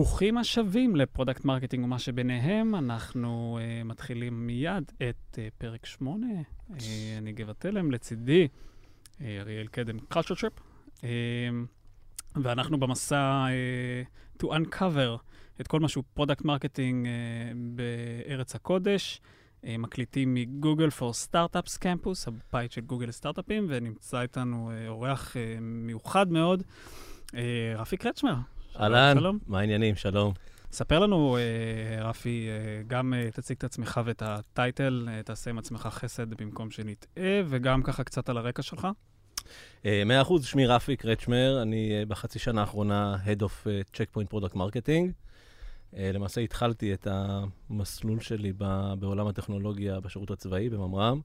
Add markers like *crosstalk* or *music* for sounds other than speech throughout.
ברוכים השבים ל product marketing ומה שביניהם. אנחנו אה, מתחילים מיד את אה, פרק 8. אה, אני גבע תלם, לצידי אה, אריאל קדם, Culture Trip. אה, ואנחנו במסע אה, to uncover את כל מה שהוא product marketing אה, בארץ הקודש. אה, מקליטים מ Google for Startups Campus, הבית של גוגל לסטארט-אפים, ונמצא איתנו אה, אורח אה, מיוחד מאוד, אה, רפי קרצ'מר. אהלן, מה העניינים? שלום. ספר לנו, אה, רפי, אה, גם אה, תציג את עצמך ואת ה title, תעשה עם עצמך חסד במקום שנטעה, וגם ככה קצת על הרקע שלך. מאה אחוז, שמי רפי קרצ'מר, אני בחצי שנה האחרונה Head of Checkpoint Product Marketing. למעשה התחלתי את המסלול שלי בעולם הטכנולוגיה בשירות הצבאי, בממר"ם.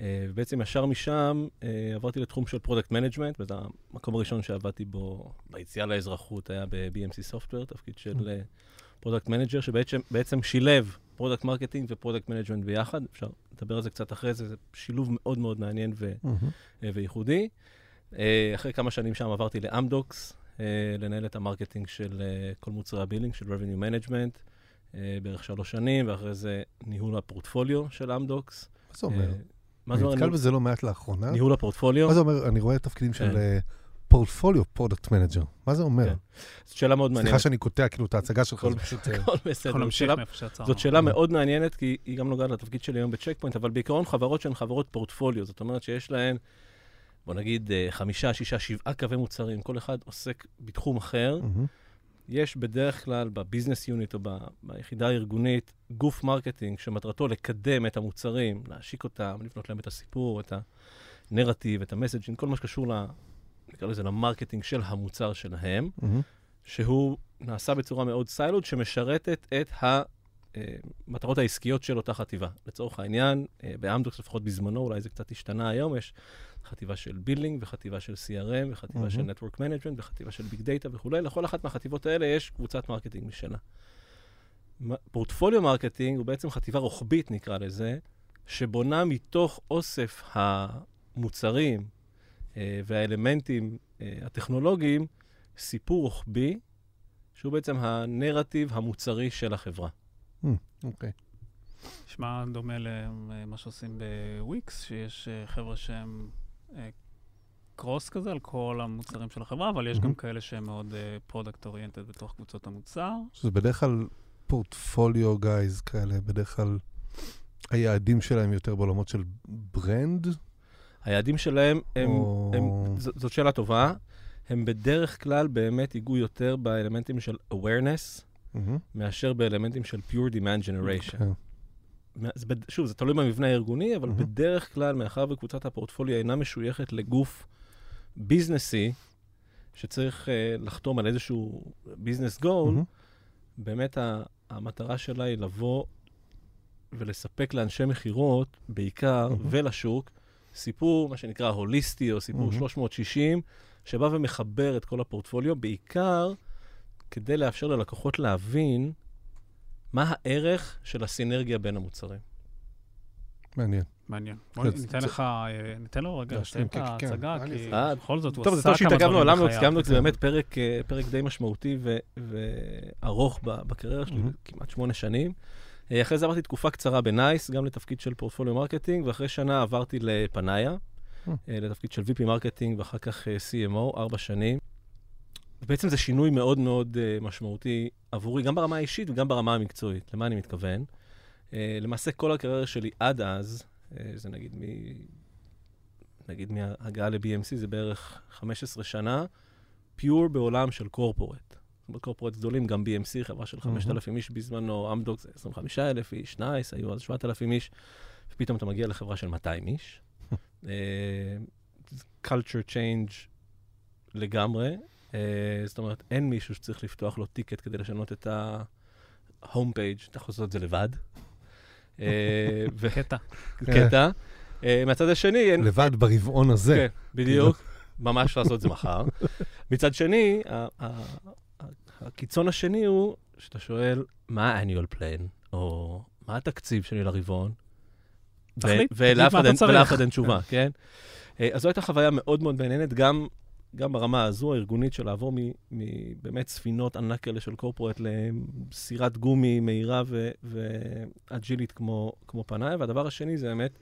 אה, ובעצם ישר משם אה, עברתי לתחום של product management, וזה המקום הראשון שעבדתי בו ביציאה לאזרחות היה ב-BMC Software, תפקיד של product mm. manager, אה, שבעצם שילב product marketing ו product management ביחד. אפשר לדבר על זה קצת אחרי זה, זה שילוב מאוד מאוד מעניין ו- mm-hmm. וייחודי. אחרי כמה שנים שם עברתי לאמדוקס, לנהל את ה marketing של כל מוצרי ה billing, של revenue management, בערך שלוש שנים, ואחרי זה ניהול הפורטפוליו של אמדוקס. מה זה אומר? מה זה אומר? אני נתקל בזה לא מעט לאחרונה. ניהול הפורטפוליו? מה זה אומר? אני רואה תפקידים של כן. portfolio product manager. מה זה אומר? כן. זאת שאלה מאוד מעניינת. סליחה שאני קוטע כאילו את ההצגה שלך. הכל בסדר. זאת שאלה מאוד מעניינת, כי היא גם נוגעת לתפקיד שלי היום בצ'ק פוינט, אבל בעיקרון חברות שהן חברות פורטפוליו. זאת אומרת שיש להן, בוא נגיד, אה, חמישה, שישה, שבעה קווי מוצרים, כל אחד עוסק בתחום אחר. יש בדרך כלל ב business unit או ביחידה הארגונית גוף marketing שמטרתו לקדם את המוצרים, להשיק אותם, לבנות להם את הסיפור, את הנרטיב, את ה messaging, כל מה שקשור, ל, נקרא לזה, ל marketing של המוצר שלהם, mm-hmm. שהוא נעשה בצורה מאוד siloed, שמשרתת את המטרות העסקיות של אותה חטיבה. לצורך העניין, אה, באמדוקס, לפחות בזמנו, אולי זה קצת השתנה היום, יש חטיבה של billing, וחטיבה של CRM, וחטיבה mm-hmm. של Network Management, וחטיבה של Big Data וכולי. לכל אחת מהחטיבות האלה יש קבוצת marketing משלה. portfolio marketing הוא בעצם חטיבה רוחבית, נקרא לזה, שבונה מתוך אוסף המוצרים אה, והאלמנטים אה, הטכנולוגיים סיפור רוחבי, שהוא בעצם הנרטיב המוצרי של החברה. אוקיי. Okay. נשמע דומה למה שעושים בוויקס, שיש אה, חבר'ה שהם cross כזה על כל המוצרים של החברה, אבל יש. גם כאלה שהם מאוד product uh, oriented בתוך קבוצות המוצר. שזה בדרך כלל פורטפוליו גייז כאלה, בדרך כלל היעדים שלהם יותר בעולמות של ברנד? היעדים שלהם, הם, או... הם, ז, זאת שאלה טובה, הם בדרך כלל באמת ייגעו יותר באלמנטים של awareness. מאשר באלמנטים של pure demand generation. Okay. זה, שוב, זה תלוי במבנה הארגוני, אבל mm-hmm. בדרך כלל, מאחר וקבוצת הפורטפוליו אינה משויכת לגוף ביזנסי, שצריך uh, לחתום על איזשהו ביזנס גול, mm-hmm. באמת המטרה שלה היא לבוא ולספק לאנשי מכירות, בעיקר, mm-hmm. ולשוק, סיפור, מה שנקרא הוליסטי, או סיפור mm-hmm. 360, שבא ומחבר את כל הפורטפוליו, בעיקר כדי לאפשר ללקוחות להבין מה הערך של הסינרגיה בין המוצרים. מעניין. מעניין. בוא ניתן לך, אה, ניתן לו רגע לסיים את ההצגה, כי אה, בכל זאת הוא עשה כמה דברים בחייו. טוב, זה טוב שהתאגבנו על אמנוקס, כי זה באמת אה, פרק די משמעותי וארוך בקריירה שלי, כמעט שמונה שנים. אחרי זה עברתי תקופה קצרה בנייס, גם לתפקיד של portfolio marketing, ואחרי שנה עברתי לפנאיה, לתפקיד של VP marketing, ואחר כך CMO, ארבע שנים. בעצם זה שינוי מאוד מאוד משמעותי עבורי, גם ברמה האישית וגם ברמה המקצועית. למה אני מתכוון? למעשה כל הקריירה שלי עד אז, אה, זה נגיד מ... נגיד מהגעה ל-BMC זה בערך 15 שנה, pure בעולם של corporate. זאת אומרת, corporate גדולים, גם BMC, חברה של 5,000 איש בזמנו, אמדוקס זה 25,000 איש, נייס, היו אז 7,000 איש, ופתאום אתה מגיע לחברה של 200 איש. אה, *laughs* culture change לגמרי. אה, זאת אומרת, אין מישהו שצריך לפתוח לו ticket כדי לשנות את ה-home page, אתה יכול לעשות את זה לבד. אה, קטע. קטע. אה, מהצד השני... לבד ברבעון הזה. כן, בדיוק. ממש לעשות את זה מחר. מצד שני, הקיצון השני הוא שאתה שואל, מה ה-annual plan, או מה התקציב שלי לרבעון? ולאף אחד אין תשובה, כן? אה, אז זו הייתה חוויה מאוד מאוד מעניינת, גם גם ברמה הזו הארגונית של לעבור מבאמת ספינות ענק כאלה של קורפורט לסירת גומי מהירה ואג'ילית כמו, כמו פנאיה. והדבר השני זה באמת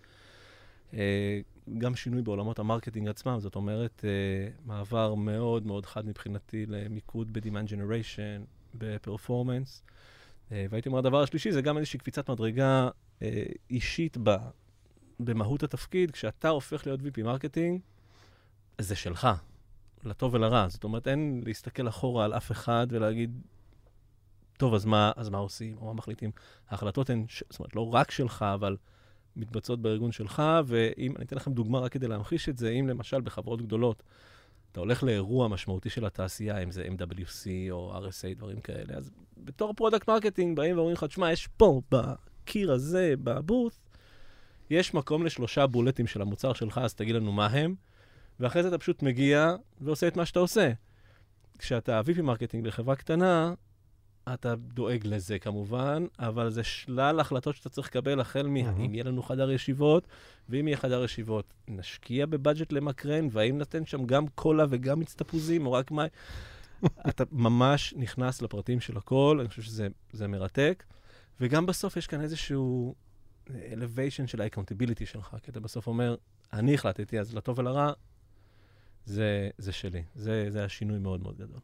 אה, גם שינוי בעולמות ה marketing עצמם, זאת אומרת, אה, מעבר מאוד מאוד חד מבחינתי למיקוד ב-Demand Generation, ב performance. אה, והייתי אומר, הדבר השלישי זה גם איזושהי קפיצת מדרגה אישית ב, במהות התפקיד. כשאתה הופך להיות VP marketing, זה שלך, לטוב ולרע. זאת אומרת, אין להסתכל אחורה על אף אחד ולהגיד, טוב, אז מה, אז מה עושים, או מה מחליטים. ההחלטות הן, ש... זאת אומרת, לא רק שלך, אבל מתבצעות בארגון שלך, ואם, אני אתן לכם דוגמה רק כדי להמחיש את זה, אם למשל בחברות גדולות, אתה הולך לאירוע משמעותי של התעשייה, אם זה MWC או RSA, דברים כאלה, אז בתור product marketing באים ואומרים לך, תשמע, יש פה, בקיר הזה, ב booth, יש מקום לשלושה בולטים של המוצר שלך, אז תגיד לנו מה הם, ואחרי זה אתה פשוט מגיע ועושה את מה שאתה עושה. כשאתה VP marketing לחברה קטנה, אתה דואג לזה כמובן, אבל זה שלל החלטות שאתה צריך לקבל, החל מהאם יהיה לנו חדר ישיבות, ואם יהיה חדר ישיבות, נשקיע ב budget למקרן, והאם ניתן שם גם קולה וגם מיץ תפוזים, או רק מים. *laughs* אתה ממש נכנס לפרטים של הכל, אני חושב שזה מרתק. וגם בסוף יש כאן איזשהו elevation של ה-accountability שלך, כי אתה בסוף אומר, אני החלטתי, אז לטוב ולרע, זה, זה שלי. זה, זה השינוי מאוד מאוד גדול.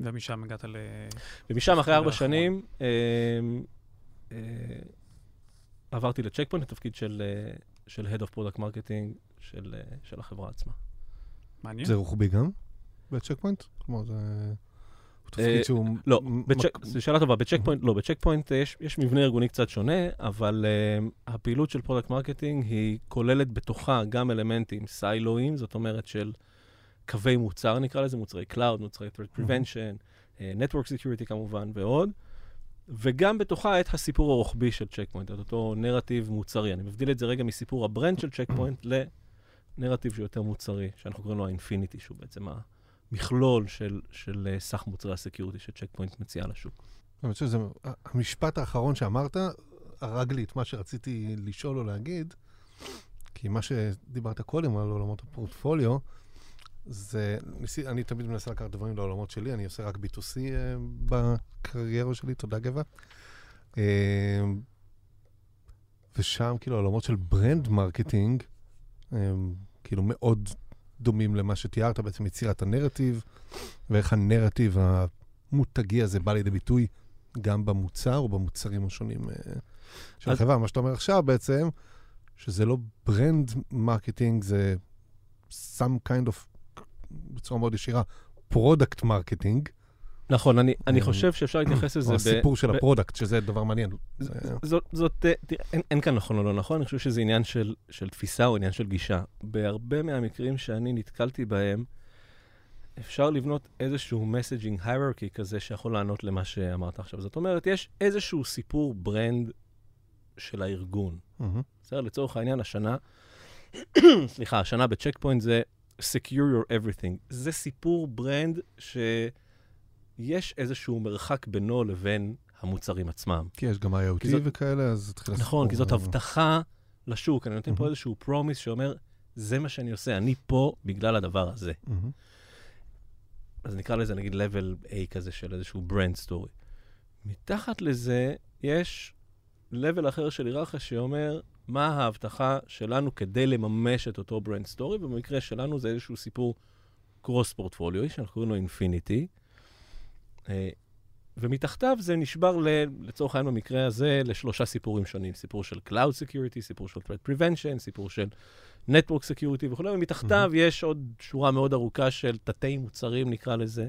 ומשם הגעת ל... ומשם, אחרי ארבע שנים, אה, אה, עברתי לצ'ק פוינט, לתפקיד של, אה, של Head of Product Marketing של, אה, של החברה עצמה. מעניין. זה רוחבי גם בצ'ק פוינט? כלומר, זה... תפקיד אה, שהוא... לא, זו שאלה טובה. בצ'ק פוינט, לא, בצ'ק פוינט יש, יש מבנה ארגוני קצת שונה, אבל הפעילות של product marketing היא כוללת בתוכה גם אלמנטים סיילואים, זאת אומרת של קווי מוצר, נקרא לזה, מוצרי Cloud, מוצרי Threat Prevention, uh, Network Security כמובן, ועוד. וגם בתוכה את הסיפור הרוחבי של צ'ק פוינט, את אותו נרטיב מוצרי. אני מבדיל את זה רגע מסיפור ה brand של צ'ק פוינט *coughs* לנרטיב שיותר מוצרי, שאנחנו קוראים לו האינפיניטי, שהוא בעצם המכלול של, של uh, סך מוצרי ה security שצ'ק פוינט מציע לשוק. אני חושב שזה, המשפט האחרון שאמרת, הרג לי את מה שרציתי לשאול או להגיד, כי מה שדיברת קודם על עולמות הפורטפוליו, זה, ניסי, אני תמיד מנסה לקחת דברים לעולמות שלי, אני עושה רק B2C uh, אה, בקריירה שלי, תודה גבע. Uh, ושם כאילו העולמות של brand marketing, um, כאילו מאוד דומים למה שתיארת, בעצם יצירת הנרטיב, ואיך הנרטיב המותגי הזה בא לידי ביטוי גם במוצר או במוצרים השונים uh, של אז... החברה. מה שאתה אומר עכשיו בעצם, שזה לא brand marketing, זה some kind of בצורה מאוד ישירה, product marketing. נכון, אני, אני אה, חושב שאפשר להתייחס לזה. או הסיפור של ה product, שזה דבר מעניין. זאת, זאת, אין, אין כאן נכון או לא נכון, אני חושב שזה עניין של, של תפיסה או עניין של גישה. בהרבה מהמקרים שאני נתקלתי בהם, אפשר לבנות איזשהו messaging הייררכי כזה שיכול לענות למה שאמרת עכשיו. זאת אומרת, יש איזשהו סיפור brand של הארגון. בסדר? לצורך העניין, השנה, *coughs* סליחה, השנה בצ'ק פוינט זה Secure Your Everything. זה סיפור brand שיש איזשהו מרחק בינו לבין המוצרים עצמם. כי יש גם IoT זאת, וכאלה, אז התחיל הסיפור. נכון, כי זאת הבטחה לשוק. אני נותן mm-hmm. פה איזשהו promise שאומר, זה מה שאני עושה, אני פה בגלל הדבר הזה. Mm-hmm. אז נקרא לזה נגיד level A כזה של איזשהו brand story. מתחת לזה יש level אחר של היררכיה שאומר, מה ההבטחה שלנו כדי לממש את אותו brand story, ובמקרה שלנו זה איזשהו סיפור cross portfolio, שאנחנו קוראים לו אינפיניטי, אה, ומתחתיו זה נשבר ל, לצורך העניין במקרה הזה לשלושה סיפורים שונים, סיפור של Cloud Security, סיפור של Threat Prevention, סיפור של Network Security וכו', ומתחתיו mm-hmm. יש עוד שורה מאוד ארוכה של תתי מוצרים, נקרא לזה.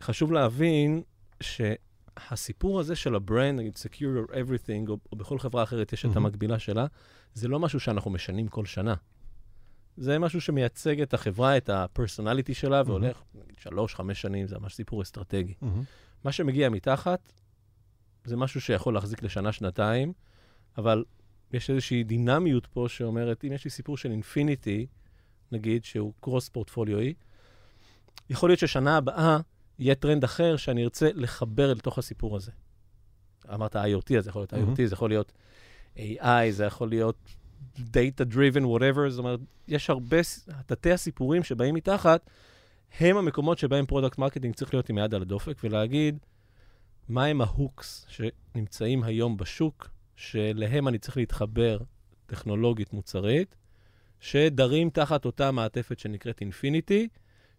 חשוב להבין ש... הסיפור הזה של ה brand, נגיד Secure Your Everything, או, או בכל חברה אחרת יש mm-hmm. את המקבילה שלה, זה לא משהו שאנחנו משנים כל שנה. זה משהו שמייצג את החברה, את ה personality שלה, mm-hmm. והולך, נגיד, שלוש, חמש שנים, זה ממש סיפור אסטרטגי. Mm-hmm. מה שמגיע מתחת, זה משהו שיכול להחזיק לשנה, שנתיים, אבל יש איזושהי דינמיות פה שאומרת, אם יש לי סיפור של אינפיניטי, נגיד, שהוא cross פורטפוליואי, יכול להיות ששנה הבאה יהיה טרנד אחר שאני ארצה לחבר לתוך הסיפור הזה. אמרת IoT, אז זה יכול להיות IoT, זה יכול להיות AI, זה יכול להיות data driven, whatever, זאת אומרת, יש הרבה, תתי הסיפורים שבאים מתחת, הם המקומות שבהם product marketing צריך להיות עם היד על הדופק ולהגיד, מהם ה hooks שנמצאים היום בשוק, שאליהם אני צריך להתחבר טכנולוגית מוצרית, שדרים תחת אותה מעטפת שנקראת אינפיניטי,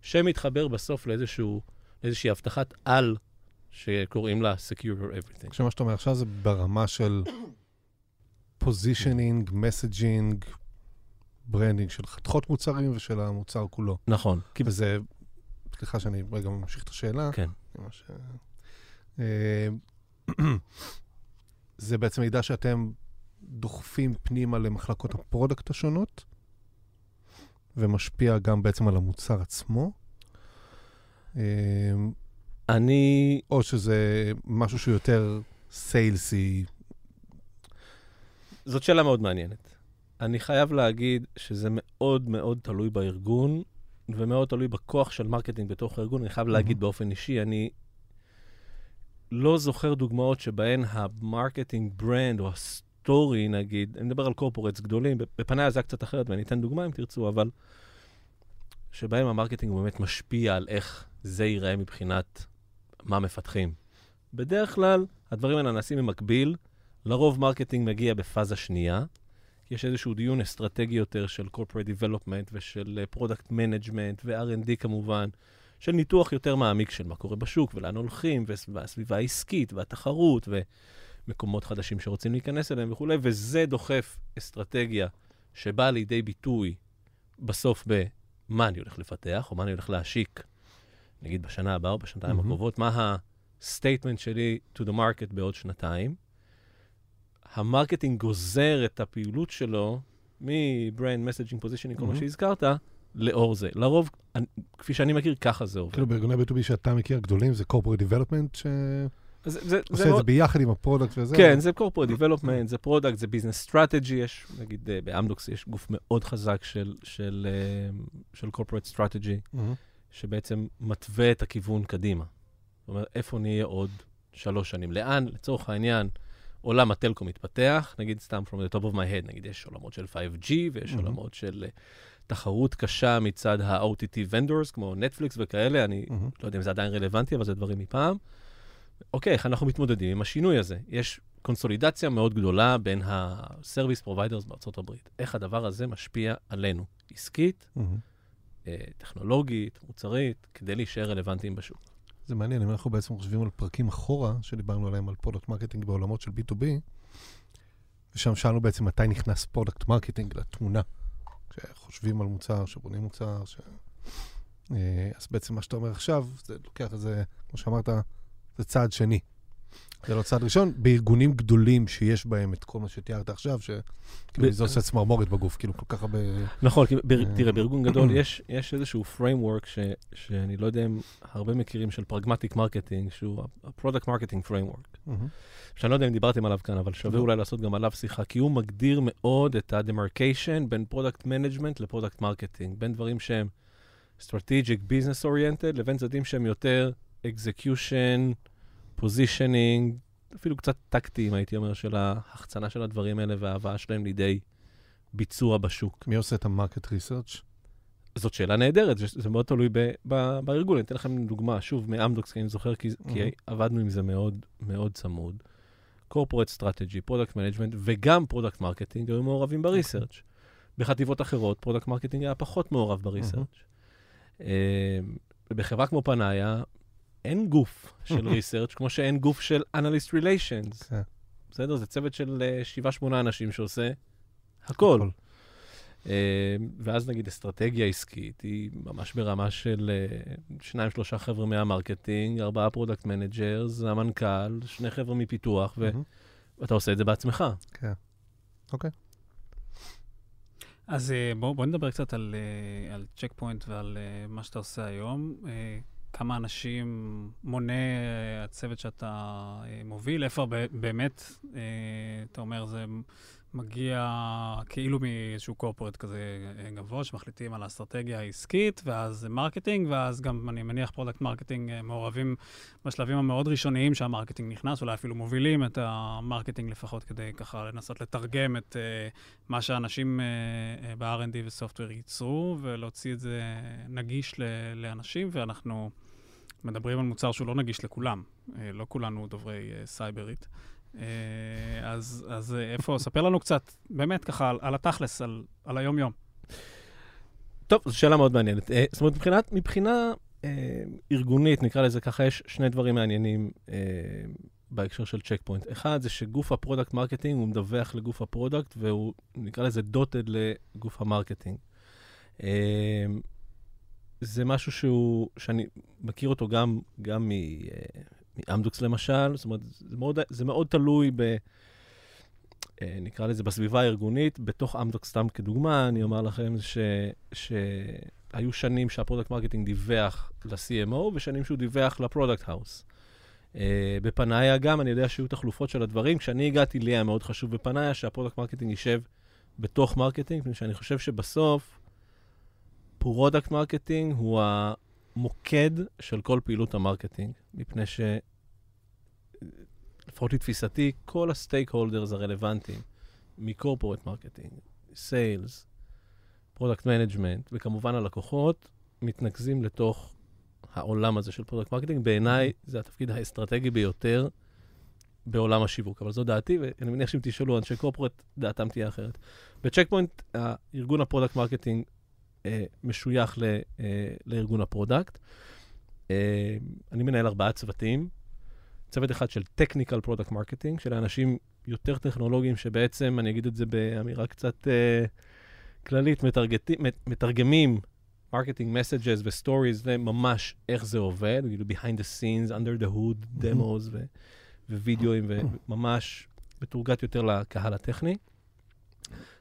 שמתחבר בסוף לאיזשהו, לאיזושהי הבטחת על שקוראים לה Secure Everything. כשמה שאתה אומר עכשיו זה ברמה של positioning, messaging, branding של חתיכות מוצרים ושל המוצר כולו. נכון. וזה, סליחה שאני רגע ממשיך את השאלה. כן. ש... אה, *clears throat* זה בעצם מידע שאתם דוחפים פנימה למחלקות ה product השונות, ומשפיע גם בעצם על המוצר עצמו. אה, אני... או שזה משהו שהוא יותר sales י. זאת שאלה מאוד מעניינת. אני חייב להגיד שזה מאוד מאוד תלוי בארגון, ומאוד תלוי בכוח של marketing בתוך הארגון. אני חייב להגיד באופן אישי, אני לא זוכר דוגמאות שבהן ה marketing brand או ה story, נגיד, אני מדבר על corporates גדולים, בפניה זה היה קצת אחרת, ואני אתן דוגמה אם תרצו, אבל שבהם ה marketing באמת משפיע על איך זה ייראה מבחינת מה מפתחים. בדרך כלל, הדברים האלה נעשים במקביל. לרוב marketing מגיע בפאזה שנייה. יש איזשהו דיון אסטרטגי יותר של corporate development ושל uh, product management ו-R&D כמובן, של ניתוח יותר מעמיק של מה קורה בשוק ולאן הולכים, והסביבה העסקית והתחרות ומקומות חדשים שרוצים להיכנס אליהם וכולי, וזה דוחף אסטרטגיה שבאה לידי ביטוי בסוף במה אני הולך לפתח או מה אני הולך להשיק נגיד בשנה הבאה או בשנתיים mm-hmm. הקרובות, מה ה statement שלי to the market בעוד שנתיים. ה marketing גוזר את הפעילות שלו מ-brand messaging positioning, כל מה שהזכרת, לאור זה. לרוב, אני, כפי שאני מכיר, ככה זה עובד. כאילו בארגוני B2B שאתה מכיר גדולים, זה corporate development ש... זה, זה, עושה זה את לא... זה ביחד עם ה product וזה? כן, זה corporate development, זה product, זה business strategy, יש, נגיד, uh, באמדוקס יש גוף מאוד חזק של, של, uh, של corporate strategy. Mm-hmm. שבעצם מתווה את הכיוון קדימה. זאת אומרת, איפה נהיה עוד שלוש שנים? לאן, לצורך העניין, עולם הטלקו מתפתח, נגיד סתם from the top of my head, נגיד יש עולמות של 5G ויש mm-hmm. עולמות של uh, תחרות קשה מצד ה-OTT vendors, כמו נטפליקס וכאלה, אני mm-hmm. לא יודע אם זה עדיין רלוונטי, אבל זה דברים מפעם. אוקיי, איך אנחנו מתמודדים עם השינוי הזה? יש קונסולידציה מאוד גדולה בין ה-service providers בארצות הברית. איך הדבר הזה משפיע עלינו, עסקית, mm-hmm. טכנולוגית, מוצרית, כדי להישאר רלוונטיים בשוק. זה מעניין, אם אנחנו בעצם חושבים על פרקים אחורה, שדיברנו עליהם על product marketing בעולמות של B2B, ושם שאלנו בעצם מתי נכנס product marketing לתמונה. כשחושבים על מוצר, שבונים מוצר, ש... אה, אז בעצם מה שאתה אומר עכשיו, זה לוקח את זה, כמו שאמרת, זה צעד שני. זה לא צעד ראשון, בארגונים גדולים שיש בהם את כל מה שתיארת עכשיו, שכאילו זה עושה צמרמורת בגוף, כאילו כל כך הרבה... נכון, תראה, בארגון גדול יש איזשהו framework שאני לא יודע אם הרבה מכירים, של Pragmatic Marketing, שהוא ה-product marketing framework. שאני לא יודע אם דיברתם עליו כאן, אבל שווה אולי לעשות גם עליו שיחה, כי הוא מגדיר מאוד את ה-demarcation בין product management ל-product marketing, בין דברים שהם strategic, business oriented, לבין צדדים שהם יותר execution, positioning, אפילו קצת טקטיים, הייתי אומר, של ההחצנה של הדברים האלה וההבאה שלהם לידי ביצוע בשוק. מי עושה את המרקט ריסרצ'? זאת שאלה נהדרת, זה מאוד תלוי ב, ב, בארגון. אני אתן לכם דוגמה, שוב, מאמדוקס, כי אני זוכר, כי, mm-hmm. כי עבדנו עם זה מאוד מאוד צמוד. corporate strategy, product management וגם product marketing היו מעורבים בריסרצ'. Okay. בחטיבות אחרות, product marketing היה פחות מעורב בריסרצ'. Mm-hmm. בחברה כמו פנאיה, אין גוף של *laughs* ריסרצ' כמו שאין גוף של אנליסט ריליישנס. כן. בסדר? זה צוות של אה, שבעה, שמונה אנשים שעושה הכל. אה, ואז נגיד אסטרטגיה עסקית היא ממש ברמה של אה, שניים, שלושה חבר'ה מה marketing, ארבעה product managers, המנכ"ל, שני חבר'ה מפיתוח, ואתה עושה את זה בעצמך. כן. אוקיי. אז בואו בוא נדבר קצת על, על צ'ק פוינט ועל מה שאתה עושה היום. כמה אנשים מונה הצוות שאתה אה, מוביל? איפה באמת, אה, אתה אומר, זה מגיע כאילו מאיזשהו corporate כזה אה, גבוה, שמחליטים על האסטרטגיה העסקית, ואז marketing, ואז גם, אני מניח, product marketing אה, מעורבים בשלבים המאוד ראשוניים שה marketing נכנס, אולי אפילו מובילים את ה marketing לפחות כדי ככה לנסות לתרגם את uh, מה שאנשים uh, ב-R&D ו software ייצרו, ולהוציא את זה נגיש לאנשים, ואנחנו מדברים על מוצר שהוא לא נגיש לכולם. Uh, לא כולנו דוברי uh, סייברית. אה, אז, אז איפה, ספר לנו קצת, באמת ככה, על, על התכלס, על, על היום-יום. טוב, זו שאלה מאוד מעניינת. אה, זאת אומרת, מבחינת, מבחינה אה, ארגונית, נקרא לזה ככה, יש שני דברים מעניינים אה, בהקשר של צ'ק פוינט. אחד, זה שגוף ה product marketing, הוא מדווח לגוף ה product, והוא, נקרא לזה דוטד לגוף ה marketing. אה, זה משהו שהוא, שאני מכיר אותו גם, גם אמדוקס למשל, זאת אומרת, זה מאוד, זה מאוד תלוי ב... אה, נקרא לזה בסביבה הארגונית, בתוך אמדוקס, סתם כדוגמה, אני אומר לכם ש, שהיו שנים שה product marketing דיווח ל-CMO, ושנים שהוא דיווח ל product house. בפנאיה גם, אני יודע שהיו תחלופות של הדברים. כשאני הגעתי, לי היה מאוד חשוב בפנאיה שה product marketing יישב בתוך marketing, מפני שאני חושב שבסוף product marketing הוא המוקד של כל פעילות ה marketing, מפני ש... לפחות לתפיסתי, כל ה stakeholders הרלוונטיים, מ corporate marketing, sales, product management, וכמובן הלקוחות, מתנקזים לתוך העולם הזה של product marketing. בעיניי זה התפקיד האסטרטגי ביותר בעולם השיווק, אבל זו דעתי, ואני מניח שאם תשאלו אנשי corporate, דעתם תהיה אחרת. בצ'ק פוינט, ארגון ה product marketing משוייך ל, אה, לארגון ה product. אה, אני מנהל ארבעה צוותים, צוות אחד של technical product marketing, של אנשים יותר טכנולוגיים שבעצם, אני אגיד את זה באמירה קצת אה, כללית, מתרגמים marketing messages ו-stories לממש איך זה עובד, כאילו behind the scenes, under the hood, demos ווידאוים, וממש מתורגת יותר לקהל הטכני.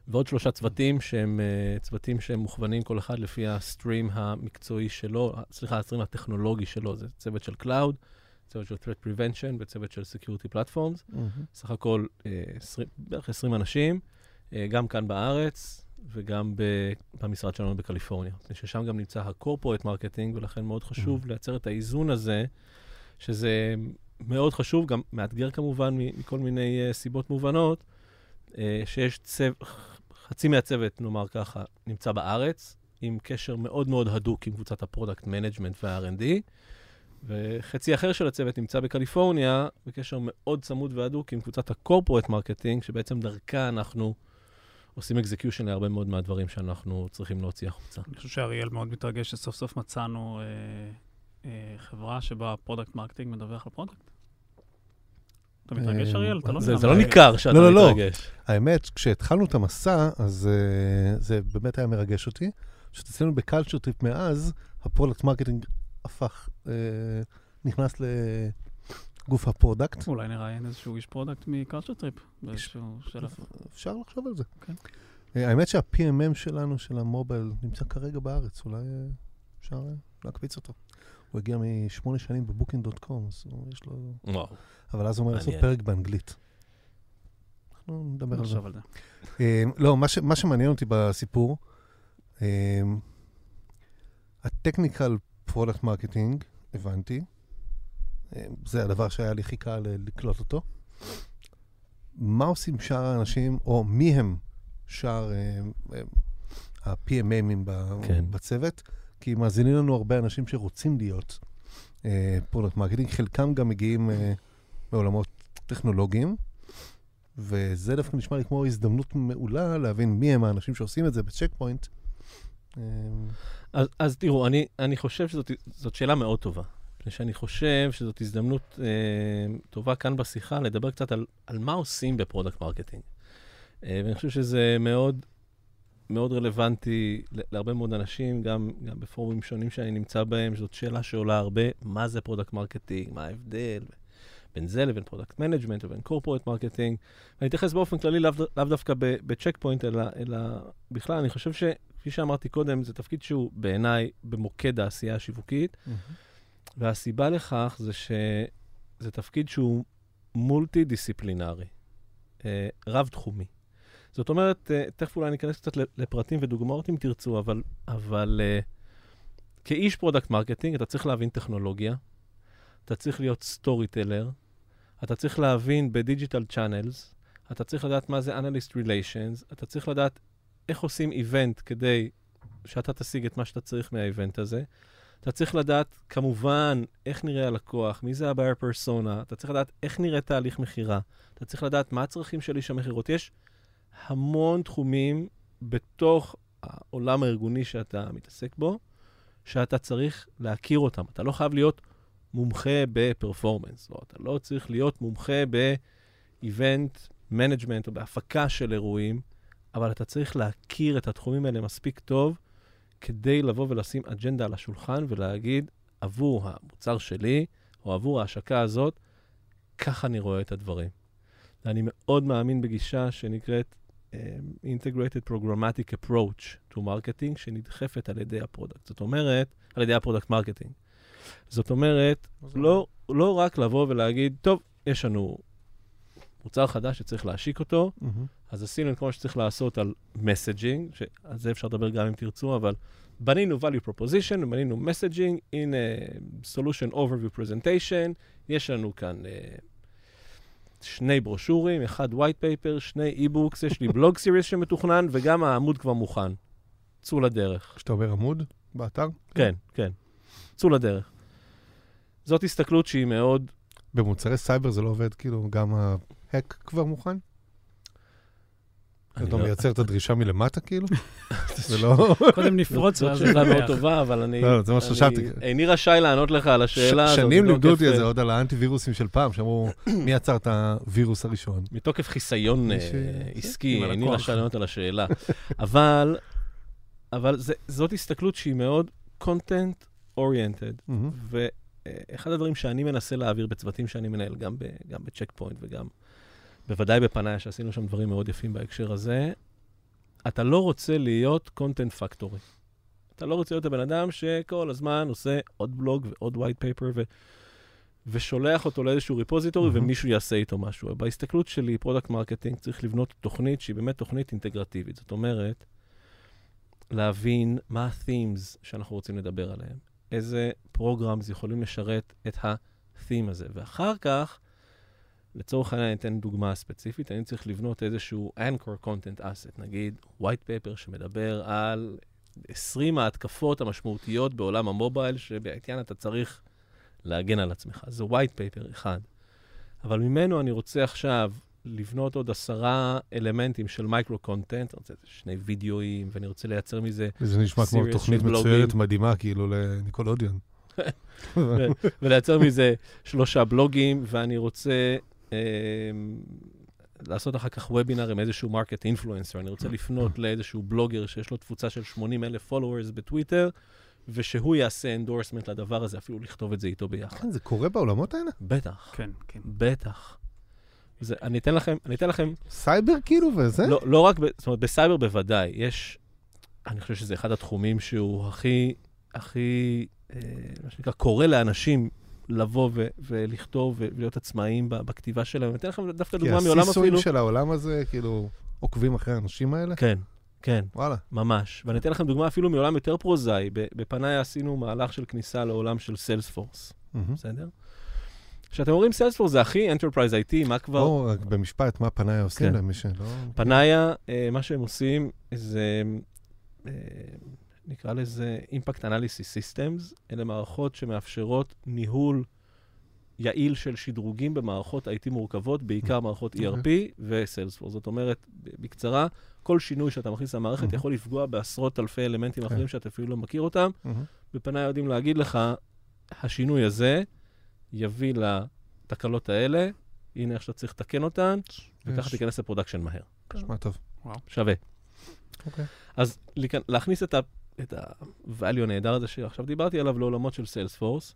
ועוד שלושה צוותים שהם uh, צוותים שהם מוכוונים כל אחד לפי הסטרים המקצועי שלו, סליחה, הסטרים הטכנולוגי שלו, זה צוות של Cloud, צוות של Threat Prevention וצוות של Security Platforms. Mm-hmm. סך הכל uh, 20, בערך 20 אנשים, גם כאן בארץ וגם במשרד שלנו בקליפורניה. ששם גם נמצא ה-corporate marketing, ולכן מאוד חשוב mm-hmm. לייצר את האיזון הזה, שזה מאוד חשוב, גם מאתגר כמובן מכל מיני סיבות מובנות, שיש צו... חצי מהצוות, נאמר ככה, נמצא בארץ, עם קשר מאוד מאוד הדוק עם קבוצת ה product management וה-R&D, וחצי אחר של הצוות נמצא בקליפורניה, בקשר מאוד צמוד והדוק עם קבוצת ה-corporate marketing, שבעצם דרכה אנחנו עושים execution להרבה מאוד מהדברים שאנחנו צריכים להוציא החוצה. אני חושב שאריאל מאוד מתרגש שסוף סוף מצאנו אה, אה, חברה שבה product marketing מדווח ל product. אתה מתרגש, אה, אריאל? אתה לא זה לא ניכר שאתה לא, לא, מתרגש. לא, האמת, כשהתחלנו את המסע, אז uh, זה באמת היה מרגש אותי. פשוט אצלנו בקלצ'ר טריפ מאז, ה product marketing הפך, uh, נכנס לגוף ה product. אולי נראיין איזשהו איש product מקלצ'ר טריפ באיזשהו שלב. אפשר לחשוב על זה. כן. Uh, האמת שה-PMM שלנו, של ה mobile, נמצא כרגע בארץ, אולי אפשר להקפיץ אותו. הוא הגיע משמונה שנים ב Booking.com, אז יש לו... וואו. אבל אז הוא אומר לעשות פרק באנגלית. אנחנו נדבר על זה. על זה. אמ, לא, מה שמעניין אותי בסיפור, ה technical product marketing, הבנתי, אמ, זה הדבר שהיה לי הכי קל לקלוט אותו. מה עושים שאר האנשים, או מי הם שאר ה-PMMים כן. כי מאזינים לנו הרבה אנשים שרוצים להיות product marketing, חלקם גם מגיעים מעולמות טכנולוגיים, וזה דווקא נשמע לי כמו הזדמנות מעולה להבין מי הם האנשים שעושים את זה ב Check Point. אז, אז תראו, אני, אני חושב שזאת שאלה מאוד טובה. שאני חושב שזאת הזדמנות אה, טובה כאן בשיחה לדבר קצת על, על מה עושים ב product marketing. אה, ואני חושב שזה מאוד, מאוד רלוונטי להרבה מאוד אנשים, גם, גם בפורומים שונים שאני נמצא בהם, זאת שאלה שעולה הרבה, מה זה product marketing, מה ההבדל. בין זה לבין product management ובין corporate marketing. ואני אתייחס באופן כללי לאו, לאו דווקא ב Check Point, אלא, אלא בכלל, אני חושב שכפי שאמרתי קודם, זה תפקיד שהוא בעיניי במוקד העשייה השיווקית, mm-hmm. והסיבה לכך זה שזה תפקיד שהוא מולטי-דיסציפלינרי, אה, רב-תחומי. זאת אומרת, uh, תכף אולי ניכנס קצת לפרטים ודוגמאות אם תרצו, אבל, אבל uh, כאיש product marketing אתה צריך להבין טכנולוגיה, אתה צריך להיות storyteller, אתה צריך להבין ב digital channels, אתה צריך לדעת מה זה Analyst Relations, אתה צריך לדעת איך עושים event כדי שאתה תשיג את מה שאתה צריך מה event הזה. אתה צריך לדעת, כמובן, איך נראה הלקוח, מי זה ה buyer persona, אתה צריך לדעת איך נראה תהליך מכירה, אתה צריך לדעת מה הצרכים של איש המכירות. יש המון תחומים בתוך העולם הארגוני שאתה מתעסק בו, שאתה צריך להכיר אותם. אתה לא חייב להיות מומחה ב performance, לא, אתה לא צריך להיות מומחה ב event management או בהפקה של אירועים, אבל אתה צריך להכיר את התחומים האלה מספיק טוב כדי לבוא ולשים אג'נדה על השולחן ולהגיד, עבור המוצר שלי, או עבור ההשקה הזאת, ככה אני רואה את הדברים. ואני מאוד מאמין בגישה שנקראת Integrated Programmatic Approach to Marketing, שנדחפת על ידי ה product. זאת אומרת, על ידי ה product marketing. זאת אומרת, לא, לא רק לבוא ולהגיד, טוב, יש לנו מוצר חדש שצריך להשיק אותו, mm-hmm. אז עשינו את כל מה שצריך לעשות על messaging, שעל זה אפשר לדבר גם אם תרצו, אבל בנינו value proposition, בנינו messaging, הנה solution overview presentation, יש לנו כאן uh, שני ברושורים, אחד white paper, שני e-books, יש לי blog series שמתוכנן, וגם העמוד כבר מוכן. צאו לדרך. כשאתה אומר עמוד באתר? כן, כן. צאו לדרך. זאת הסתכלות שהיא מאוד... במוצרי סייבר זה לא עובד, כאילו, גם ה hack כבר מוכן? אתה לא- מייצר את הדרישה מלמטה, כאילו? *laughs* זה לא... קודם נפרוץ זאת שאלה מאוד טובה, אבל אני... לא, זה מה שחשבתי. איני רשאי לענות לך על השאלה הזאת. שנים לימדו אותי את זה עוד על האנטי-וירוסים של פעם, שאמרו, מי יצר את הווירוס הראשון? מתוקף חיסיון אה, עסקי, איני רשאי לענות על השאלה. אבל זאת הסתכלות שהיא מאוד content oriented, ואחד הדברים שאני מנסה להעביר בצוותים שאני מנהל, גם ב Check Point וגם בוודאי ב Panaya, שעשינו שם דברים מאוד יפים בהקשר הזה, אתה לא רוצה להיות content factory. אתה לא רוצה להיות הבן אדם שכל הזמן עושה עוד בלוג ועוד white paper ו... ושולח אותו לאיזשהו repository mm-hmm. ומישהו יעשה איתו משהו. בהסתכלות שלי, product marketing, צריך לבנות תוכנית שהיא באמת תוכנית אינטגרטיבית. זאת אומרת, להבין מה ה-themes שאנחנו רוצים לדבר עליהם, איזה programs יכולים לשרת את ה-theme הזה, ואחר כך, לצורך העניין, אני אתן דוגמה ספציפית, אני צריך לבנות איזשהו anchor content asset, נגיד white paper שמדבר על 20 ההתקפות המשמעותיות בעולם ה mobile, שבעטיין אתה צריך להגן על עצמך. זה white paper אחד. אבל ממנו אני רוצה עכשיו לבנות עוד עשרה אלמנטים של micro-content, אני רוצה שני וידאוים, ואני רוצה לייצר מזה זה נשמע כמו תוכנית מצוירת מדהימה, כאילו, ל Nickelodeon. *laughs* ולייצר מזה שלושה בלוגים, ואני רוצה לעשות אחר כך וובינר עם איזשהו market influencer. אני רוצה לפנות לאיזשהו בלוגר שיש לו תפוצה של 80 אלף followers בטוויטר, ושהוא יעשה endorsement לדבר הזה, אפילו לכתוב את זה איתו ביחד. כן, זה קורה בעולמות האלה? בטח. כן, כן. בטח. זה, אני אתן לכם, אני אתן לכם... סייבר כאילו וזה? לא, לא רק, ב, זאת אומרת, בסייבר בוודאי. יש, אני חושב שזה אחד התחומים שהוא הכי, הכי, אה, מה שנקרא, קורא לאנשים לבוא ו- ולכתוב ולהיות עצמאיים בכתיבה שלהם. אני אתן לכם דווקא דוגמה מעולם אפילו... כי הסיסויים של העולם הזה, כאילו, עוקבים אחרי האנשים האלה? כן, כן. וואלה. ממש. ואני אתן לכם דוגמה אפילו מעולם יותר פרוזאי. בפנאי עשינו מהלך של כניסה לעולם של סיילספורס, mm-hmm. בסדר? כשאתם אומרים סיילספורס זה הכי Enterprise IT, מה כבר... או, רק במשפט, מה פנאיה עושים כן. למי שלא... פנאיה, אה, מה שהם עושים זה, אה, נקרא לזה Impact Analysis Systems, אלה מערכות שמאפשרות ניהול יעיל של שדרוגים במערכות IT מורכבות, בעיקר מערכות ERP אוקיי. וסיילספורס. זאת אומרת, בקצרה, כל שינוי שאתה מכניס למערכת יכול לפגוע בעשרות אלפי אלמנטים כן. אחרים שאתה אפילו לא מכיר אותם. בפנאיה יודעים להגיד לך, השינוי הזה, יביא לתקלות האלה, הנה איך שאתה צריך לתקן אותן, וככה תיכנס ל production מהר. נשמע טוב. שווה. אוקיי. אז להכניס את ה-value הנהדר הזה שעכשיו דיברתי עליו לעולמות של Salesforce,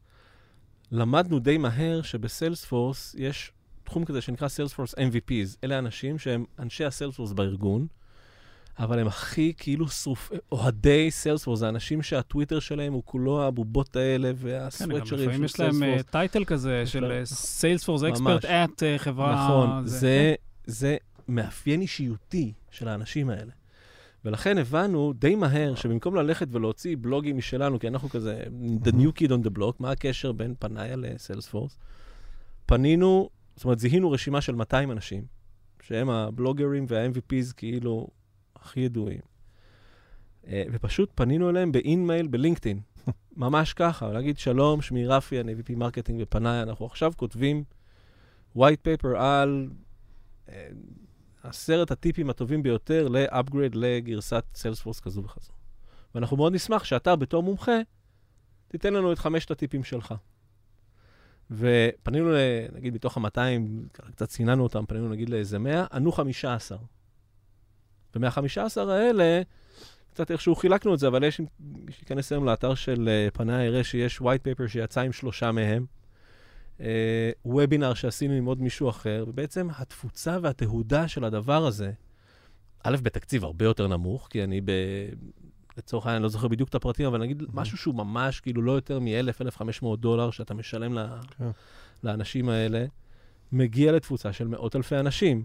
למדנו די מהר שב Salesforce יש תחום כזה שנקרא Salesforce MVPs. אלה אנשים שהם אנשי ה Salesforce בארגון, אבל הם הכי כאילו שרוף... אוהדי Salesforce, זה אנשים שהטוויטר שלהם הוא כולו הבובות האלה והסווצ'רים של Salesforce. כן, לפעמים יש להם טייטל כזה של סיילספורס אקספרט את חברה... נכון, זה, זה מאפיין אישיותי של האנשים האלה. ולכן הבנו די מהר שבמקום ללכת ולהוציא בלוגים משלנו, כי אנחנו כזה, the new kid on the block, מה הקשר בין פנאיה לסיילספורס? פנינו, זאת אומרת, זיהינו רשימה של 200 אנשים, שהם הבלוגרים וה-MVPs כאילו הכי ידועים. אה, ופשוט פנינו אליהם באינמייל בלינקדאין, *laughs* ממש ככה, להגיד, שלום, שמי רפי, אני VP marketing ב Panaya, אנחנו עכשיו כותבים white paper על אה, עשרת הטיפים הטובים ביותר ל-upgrade לגרסת Salesforce כזו וכזו. ואנחנו מאוד נשמח שאתה, בתור מומחה, תיתן לנו את חמשת הטיפים שלך. ופנינו, נגיד, מתוך ה-200, קצת ציננו אותם, פנינו נגיד לאיזה 100, ענו 15. ומה-15 האלה, קצת איכשהו חילקנו את זה, אבל יש, מי שייכנס היום לאתר של uh, פניה יראה שיש white paper שיצא עם שלושה מהם, וובינר uh, שעשינו עם עוד מישהו אחר, ובעצם התפוצה והתהודה של הדבר הזה, א', בתקציב הרבה יותר נמוך, כי אני ב... לצורך העניין, אני לא זוכר בדיוק את הפרטים, אבל נגיד mm-hmm. משהו שהוא ממש, כאילו, לא יותר מ-1,000-1,500 דולר שאתה משלם ל... okay. כן. לאנשים האלה, מגיע לתפוצה של מאות אלפי אנשים.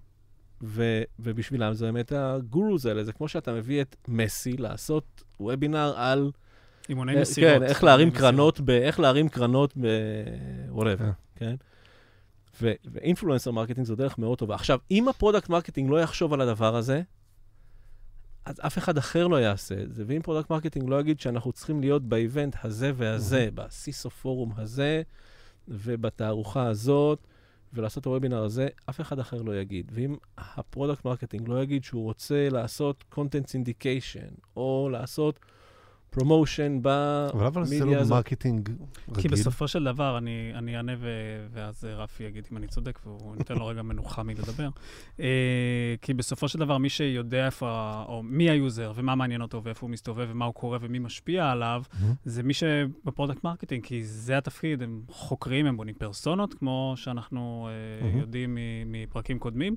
ו, ובשבילם זה באמת ה gurus האלה, זה כמו שאתה מביא את מסי לעשות וובינר על... אימוני מסירות. כן, איך להרים קרנות ב... איך להרים קרנות ב... whatever, כן? ו influencer marketing זו דרך מאוד טובה. עכשיו, אם ה product marketing לא יחשוב על הדבר הזה, אז אף אחד אחר לא יעשה את זה. ואם product marketing לא יגיד שאנחנו צריכים להיות ב event הזה והזה, ב CISO forum הזה ובתערוכה הזאת, ולעשות את הוובינר הזה, אף אחד אחר לא יגיד. ואם ה product marketing לא יגיד שהוא רוצה לעשות content syndication, או לעשות promotion במדיה הזאת... אבל זה לא marketing רגיל. כי בסופו של דבר, אני, אני אענה ו, ואז רפי יגיד אם אני צודק, והוא *laughs* ניתן לו רגע מנוחה מלדבר. Uh, כי בסופו של דבר, מי שיודע איפה, או מי ה user, ומה מעניין אותו, ואיפה הוא מסתובב, ומה הוא קורא, ומי משפיע עליו, mm-hmm. זה מי שב product marketing, כי זה התפקיד, הם חוקרים, הם בונים פרסונות, כמו שאנחנו uh, mm-hmm. יודעים מפרקים קודמים.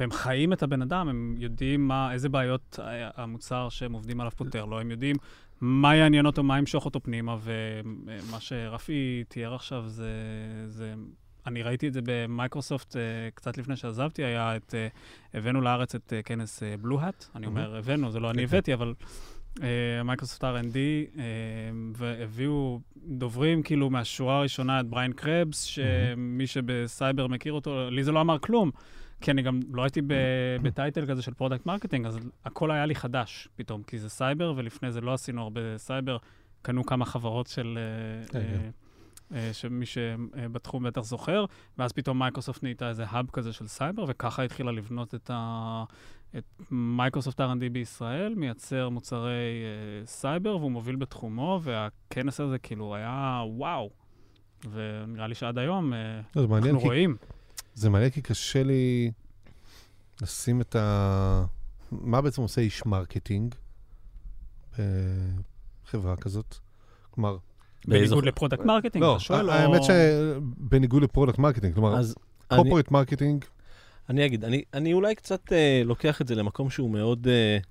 והם חיים את הבן אדם, הם יודעים מה, איזה בעיות המוצר שהם עובדים עליו פותר לו, הם יודעים מה יעניין אותו, מה ימשוך אותו פנימה, ומה שרפי תיאר עכשיו זה... זה אני ראיתי את זה במייקרוסופט uh, קצת לפני שעזבתי, היה את... Uh, הבאנו לארץ את uh, כנס BlueHat, אני אומר, הבאנו, זה לא אני כן, כן. הבאתי, אבל מייקרוסופט R&D, והביאו דוברים כאילו מהשורה הראשונה את בריין קרבס, שמי שבסייבר מכיר אותו, לי זה לא אמר כלום. כי אני גם לא הייתי ב title כזה של product marketing, אז הכל היה לי חדש פתאום, כי זה סייבר, ולפני זה לא עשינו הרבה סייבר. קנו כמה חברות של... אה, אה. אה, שמי שבתחום בטח זוכר, ואז פתאום מייקרוסופט נהייתה איזה hub כזה של סייבר, וככה התחילה לבנות את, ה... את מייקרוסופט R&D בישראל, מייצר מוצרי uh, סייבר, והוא מוביל בתחומו, והכנס הזה כאילו היה וואו. ונראה לי שעד היום uh, אנחנו כי... רואים. זה מעניין כי קשה לי לשים את ה... מה בעצם עושה איש marketing בחברה כזאת? כלומר... בניגוד ל product marketing, לא, אתה שואל או... האמת שבניגוד ל product marketing, כלומר, corporate marketing... אני אגיד, אני, אני אולי קצת uh, לוקח את זה למקום שהוא מאוד, uh,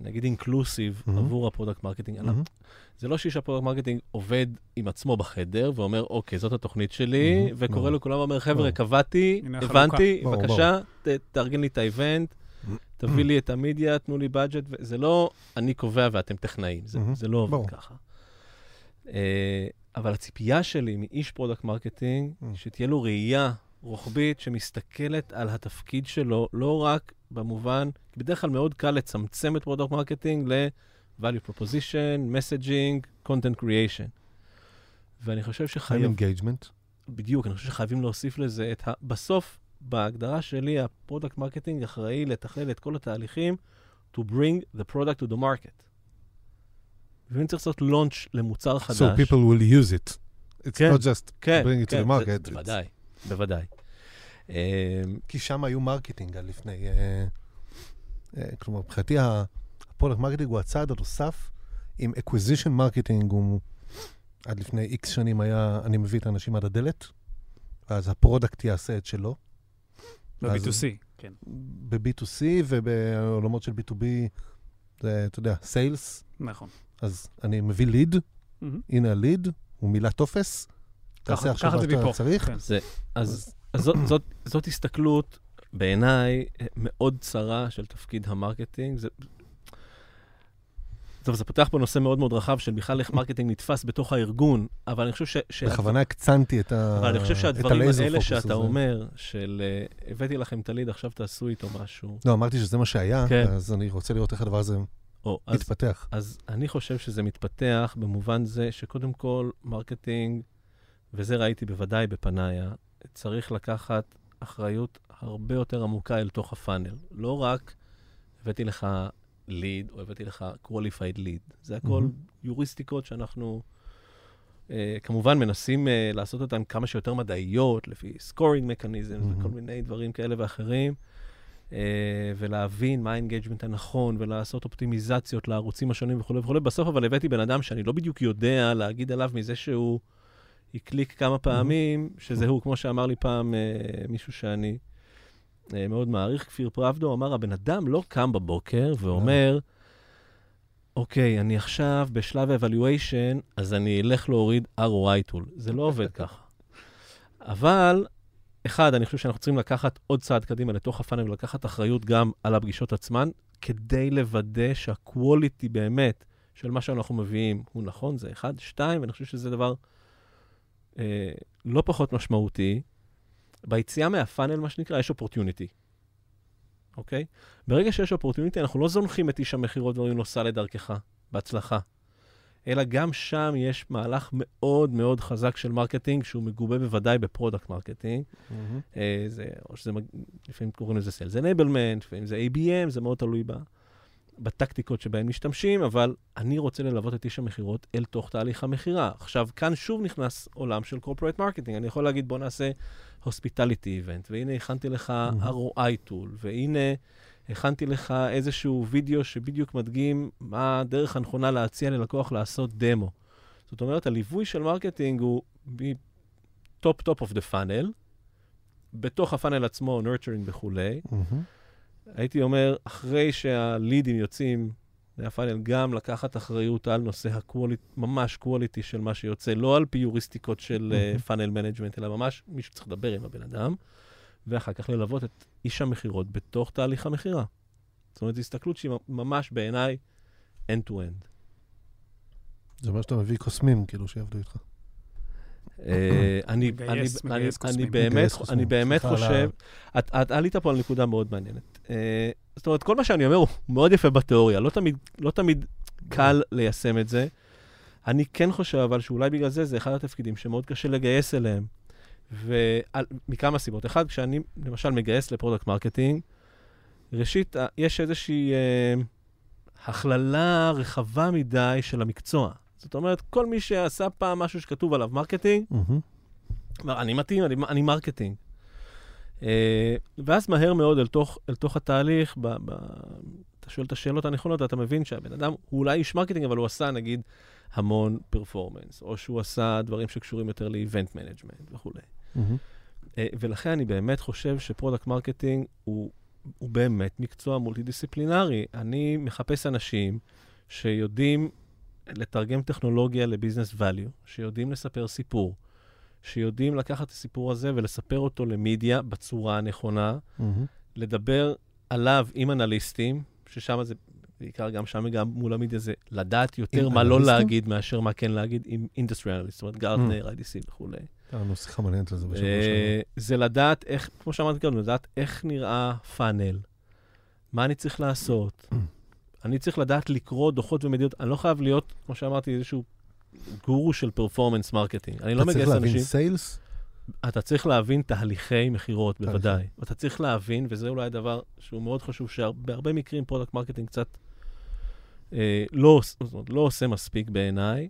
נגיד, inclusive mm-hmm. עבור ה product marketing. Mm-hmm. זה לא שאיש ה product marketing עובד עם עצמו בחדר ואומר, אוקיי, זאת התוכנית שלי, mm-hmm, וקורא mm-hmm. לכולם ואומר, חבר'ה, mm-hmm. קבעתי, הבנתי, בבקשה, תארגן לי את ה event, תביא לי את המדיה, תנו לי budget, זה לא אני קובע ואתם טכנאים, זה, זה לא עובד ככה. Uh, אבל הציפייה שלי מאיש product marketing, שתהיה לו ראייה רוחבית שמסתכלת על התפקיד שלו, לא רק במובן, בדרך כלל מאוד קל לצמצם את product marketing ל... value proposition, messaging, content creation. ואני חושב שחייב... engagement. בדיוק, אני חושב שחייבים להוסיף לזה את ה... בסוף, בהגדרה שלי, ה product marketing אחראי לתכלל את כל התהליכים to bring the product to the market. ואם צריך לעשות launch למוצר חדש... So people will use it. It's כן, not just כן, bring it כן, to the market. זה, בוודאי, בוודאי. כי שם היו marketing על לפני... Uh, uh, כלומר, מבחינתי product marketing הוא הצעד הנוסף, עם acquisition marketing הוא עד לפני איקס שנים היה, אני מביא את האנשים עד הדלת, ואז ה product יעשה את שלו. ב-B2C, כן. ב-B2C ובעולמות של B2B, זה, אתה יודע, sales. נכון. אז אני מביא lead, mm-hmm. הנה ה lead, הוא מילא טופס, תעשה עכשיו מה שאתה צריך. כן. זה, אז, אז זאת, זאת, זאת הסתכלות בעיניי מאוד צרה של תפקיד ה marketing. זה... טוב, זה פותח פה נושא מאוד מאוד רחב של בכלל איך marketing נתפס בתוך הארגון, אבל אני חושב ש... ש... בכוונה הקצנתי את ה... אבל אני חושב שהדברים האלה שאתה הזה. אומר, של uh, הבאתי לכם את ה lead, עכשיו תעשו איתו משהו. לא, אמרתי שזה מה שהיה, כן. אז אני רוצה לראות איך הדבר הזה או, מתפתח. אז, אז אני חושב שזה מתפתח במובן זה שקודם כל, marketing, וזה ראיתי בוודאי בפנאיה, צריך לקחת אחריות הרבה יותר עמוקה אל תוך ה funnel. לא רק הבאתי לך lead, או הבאתי לך qualified lead. זה הכל mm-hmm. יוריסטיקות שאנחנו uh, כמובן מנסים uh, לעשות אותן כמה שיותר מדעיות, לפי scoring mechanisms mm-hmm. וכל מיני דברים כאלה ואחרים, uh, ולהבין מה ה engagement הנכון, ולעשות אופטימיזציות לערוצים השונים וכולי וכולי. בסוף אבל הבאתי בן אדם שאני לא בדיוק יודע להגיד עליו מזה שהוא הקליק כמה פעמים. שזה הוא, כמו שאמר לי פעם uh, מישהו שאני... אה, מאוד מעריך, כפיר פרבדו, אמר, הבן אדם לא קם בבוקר ואומר, אוקיי, אני עכשיו בשלב ה evaluation, אז אני אלך להוריד ROI tool. זה לא עובד *laughs* ככה. אבל, אחד, אני חושב שאנחנו צריכים לקחת עוד צעד קדימה לתוך הפאנל ולקחת אחריות גם על הפגישות עצמן, כדי לוודא שהקווליטי באמת של מה שאנחנו מביאים הוא נכון, זה אחד. שתיים, ואני חושב שזה דבר אה, לא פחות משמעותי, ביציאה מהפאנל, מה שנקרא, יש אופורטיוניטי. אוקיי? ברגע שיש אופורטיוניטי, אנחנו לא זונחים את איש המכירות ואומרים לו, סע לדרכך, בהצלחה. אלא גם שם יש מהלך מאוד מאוד חזק של marketing, שהוא מגובה בוודאי ב product marketing. Mm-hmm. זה, או שזה, לפעמים קוראים לזה Sales Enablement, לפעמים זה ABM, זה מאוד תלוי בה. בטקטיקות שבהן משתמשים, אבל אני רוצה ללוות את איש המכירות אל תוך תהליך המכירה. עכשיו, כאן שוב נכנס עולם של corporate marketing. אני יכול להגיד, בוא נעשה hospitality event, והנה הכנתי לך mm-hmm. ROI tool, והנה הכנתי לך איזשהו וידאו שבדיוק מדגים מה הדרך הנכונה להציע ללקוח לעשות דמו. זאת אומרת, הליווי של marketing הוא top-top of the funnel, בתוך ה funnel עצמו, nurturing וכולי. Mm-hmm. הייתי אומר, אחרי שהלידים יוצאים מה funnel, גם לקחת אחריות על נושא ה quality, ממש quality של מה שיוצא, לא על היוריסטיקות של funnel uh, management, אלא ממש מישהו צריך לדבר עם הבן אדם, ואחר כך ללוות את איש המכירות בתוך תהליך המכירה. זאת אומרת, הסתכלות שהיא ממש בעיניי end-to-end. זה אומר שאתה מביא קוסמים, כאילו, שיעבדו איתך. אה, אני באמת חושב, את עלית פה על נקודה מאוד מעניינת. אה, זאת אומרת, כל מה שאני אומר הוא מאוד יפה בתיאוריה, לא תמיד, לא תמיד קל ליישם את זה. אני כן חושב, אבל שאולי בגלל זה, זה אחד התפקידים שמאוד קשה לגייס אליהם. ומכמה סיבות. אחד, כשאני למשל מגייס ל product marketing, ראשית, יש איזושהי אה, הכללה רחבה מדי של המקצוע. זאת אומרת, כל מי שעשה פעם משהו שכתוב עליו marketing, אמר, אני מתאים, אני, אני marketing. Uh, ואז מהר מאוד אל תוך, אל תוך התהליך, ב, ב, אתה שואל את השאלות הנכונות, ואתה מבין שהבן אדם, הוא אולי איש marketing, אבל הוא עשה, נגיד, המון performance, או שהוא עשה דברים שקשורים יותר ל event management וכולי. Mm-hmm. Uh, ולכן אני באמת חושב ש product marketing הוא, הוא באמת מקצוע מולטי-דיסציפלינרי. אני מחפש אנשים שיודעים לתרגם טכנולוגיה ל business value, שיודעים לספר סיפור, שיודעים לקחת את הסיפור הזה ולספר אותו למדיה בצורה הנכונה, mm-hmm. לדבר עליו עם אנליסטים, ששם זה, בעיקר גם שם וגם מול המדיה זה לדעת יותר מה לא אנליסטים? לא להגיד מאשר מה כן להגיד עם industry analyst, זאת אומרת גארטנר, mm. IDC וכולי. לנו שיחה מעניינת על זה בשבוע שעבר. זה לדעת איך, כמו שאמרתי קודם, לדעת איך נראה funnel, מה אני צריך לעשות. אני צריך לדעת לקרוא דוחות ומדידות, אני לא חייב להיות, כמו שאמרתי, איזשהו גורו של performance marketing. אני לא מגייס אנשים... אתה צריך להבין sales? אתה צריך להבין תהליכי מכירות, בוודאי. אתה צריך להבין, וזה אולי הדבר שהוא מאוד חשוב, שבהרבה מקרים product marketing קצת אה, לא, לא עושה מספיק בעיניי,